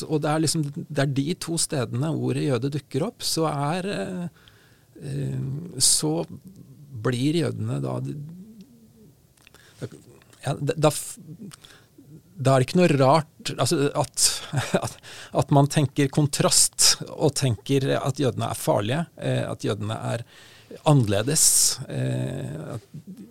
og det er, liksom, det er de to stedene ordet jøde dukker opp, så er eh, Så blir jødene da ja, da, da er det ikke noe rart altså, at, at, man tenker kontrast, og tenker at jødene er farlige, eh, at jødene er annerledes. Eh, at,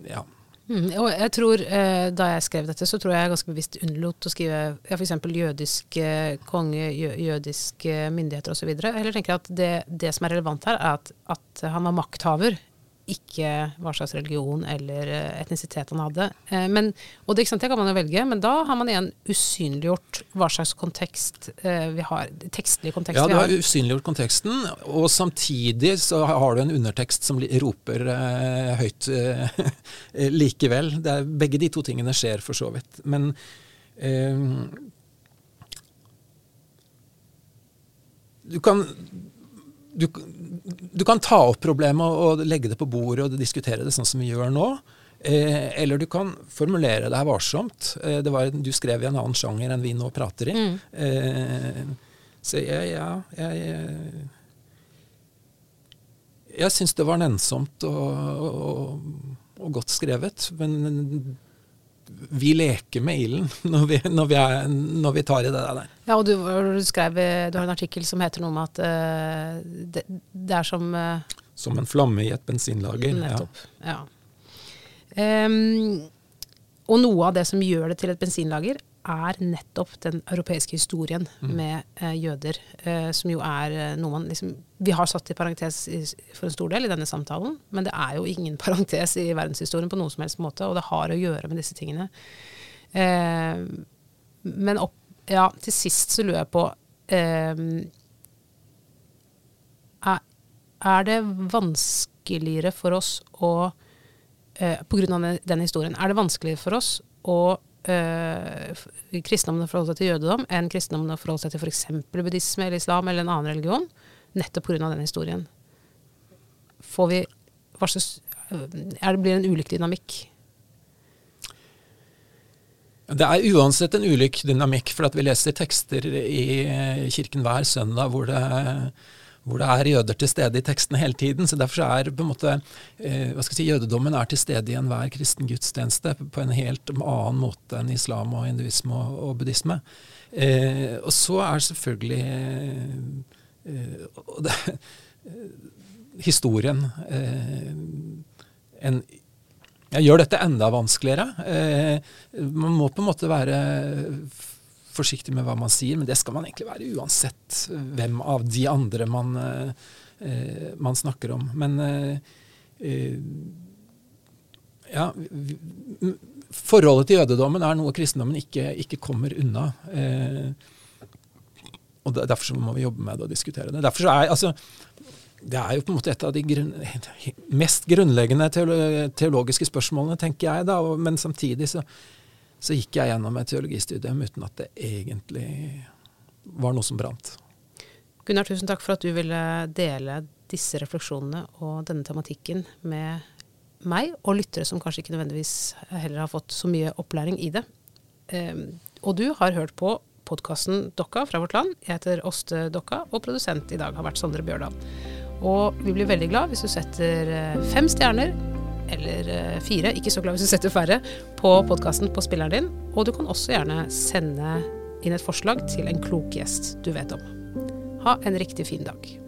ja. Mm, og jeg tror, eh, Da jeg skrev dette, så tror jeg jeg ganske bevisst unnlot å skrive ja, f.eks. jødisk eh, konge, jø, jødiske myndigheter osv. Heller tenker at det, det, som er relevant her, er at, at, han var makthaver ikke hva slags religion eller eh, etnisitet han hadde. Eh, men, og det, det, kan man jo velge, men da har man igjen usynliggjort hva slags kontekst eh, vi har, tekstlig kontekst ja, vi har. Ja, du har usynliggjort konteksten, og samtidig så har du en undertekst som roper eh, høyt eh, likevel. Er, begge de to tingene skjer for så vidt. Men eh, du kan du, du, kan ta opp problemet og, legge det på bordet og diskutere det sånn som vi gjør nå. Eh, eller du kan formulere deg varsomt. Eh, det var, du skrev i en annen sjanger enn vi nå prater i. Mm. Eh, så jeg, ja, jeg Jeg syns det var nennsomt og, og, og, godt skrevet. Men vi leker med ilden når vi, når, når vi, tar i det der. Ja, og du, du, skrev, du har en artikkel som heter noe om at uh, det, det, er som uh, Som en flamme i et bensinlager. Nettopp. Ja. ja. Um, og noe av det som gjør det til et bensinlager, er nettopp den europeiske historien mm. med eh, jøder, eh, som jo er eh, noe man liksom Vi har satt i parentes i, for en stor del i denne samtalen, men det er jo ingen parentes i verdenshistorien på noen som helst måte, og det har å gjøre med disse tingene. Eh, men opp, ja, til sist så lurer jeg på eh, er, er det vanskeligere for oss å eh, På grunn av den historien, er det vanskeligere for oss å øh, kristendommen forholde seg til jødedom enn kristendommen forholde seg til f.eks. buddhisme eller islam eller en annen religion, nettopp pga. denne historien. Får vi hva slags er det Blir en ulik dynamikk? Det er uansett en ulik dynamikk, for at vi leser tekster i kirken hver søndag hvor det hvor det er jøder til stede i tekstene hele tiden. så Derfor er på en måte, eh, si, jødedommen er til stede i enhver kristen gudstjeneste på en helt annen måte enn islam og hinduisme og, og buddhisme. Eh, og så er selvfølgelig eh, det, historien eh, en jeg gjør dette enda vanskeligere. Eh, man må på en måte være forsiktig med hva man sier, men det skal man egentlig være uansett hvem av de andre man, eh, man snakker om. Men eh, eh ja Forholdet til jødedommen er noe kristendommen ikke, ikke kommer unna. Eh, og Derfor må vi jobbe med det og diskutere det. Derfor er, altså, det er jo på en måte et av de grunn, mest grunnleggende teologiske spørsmålene, tenker jeg. da, Men samtidig så, så gikk jeg gjennom et teologistudium uten at det egentlig var noe som brant. Gunnar, tusen takk for at du ville dele disse refleksjonene og denne tematikken med meg og lyttere som kanskje ikke nødvendigvis heller har fått så mye opplæring i det. Um, og du har hørt på podkasten Dokka fra Vårt Land. Jeg heter Åste Dokka, og produsent i dag har vært Sondre Bjørdal. Og vi blir veldig glad hvis du setter eh, fem stjerner eller eh, fire, ikke så glad hvis du setter færre, på podkasten på spilleren din. Og du kan også gjerne sende inn et forslag til en klok gjest du vet om. Ha en riktig fin dag.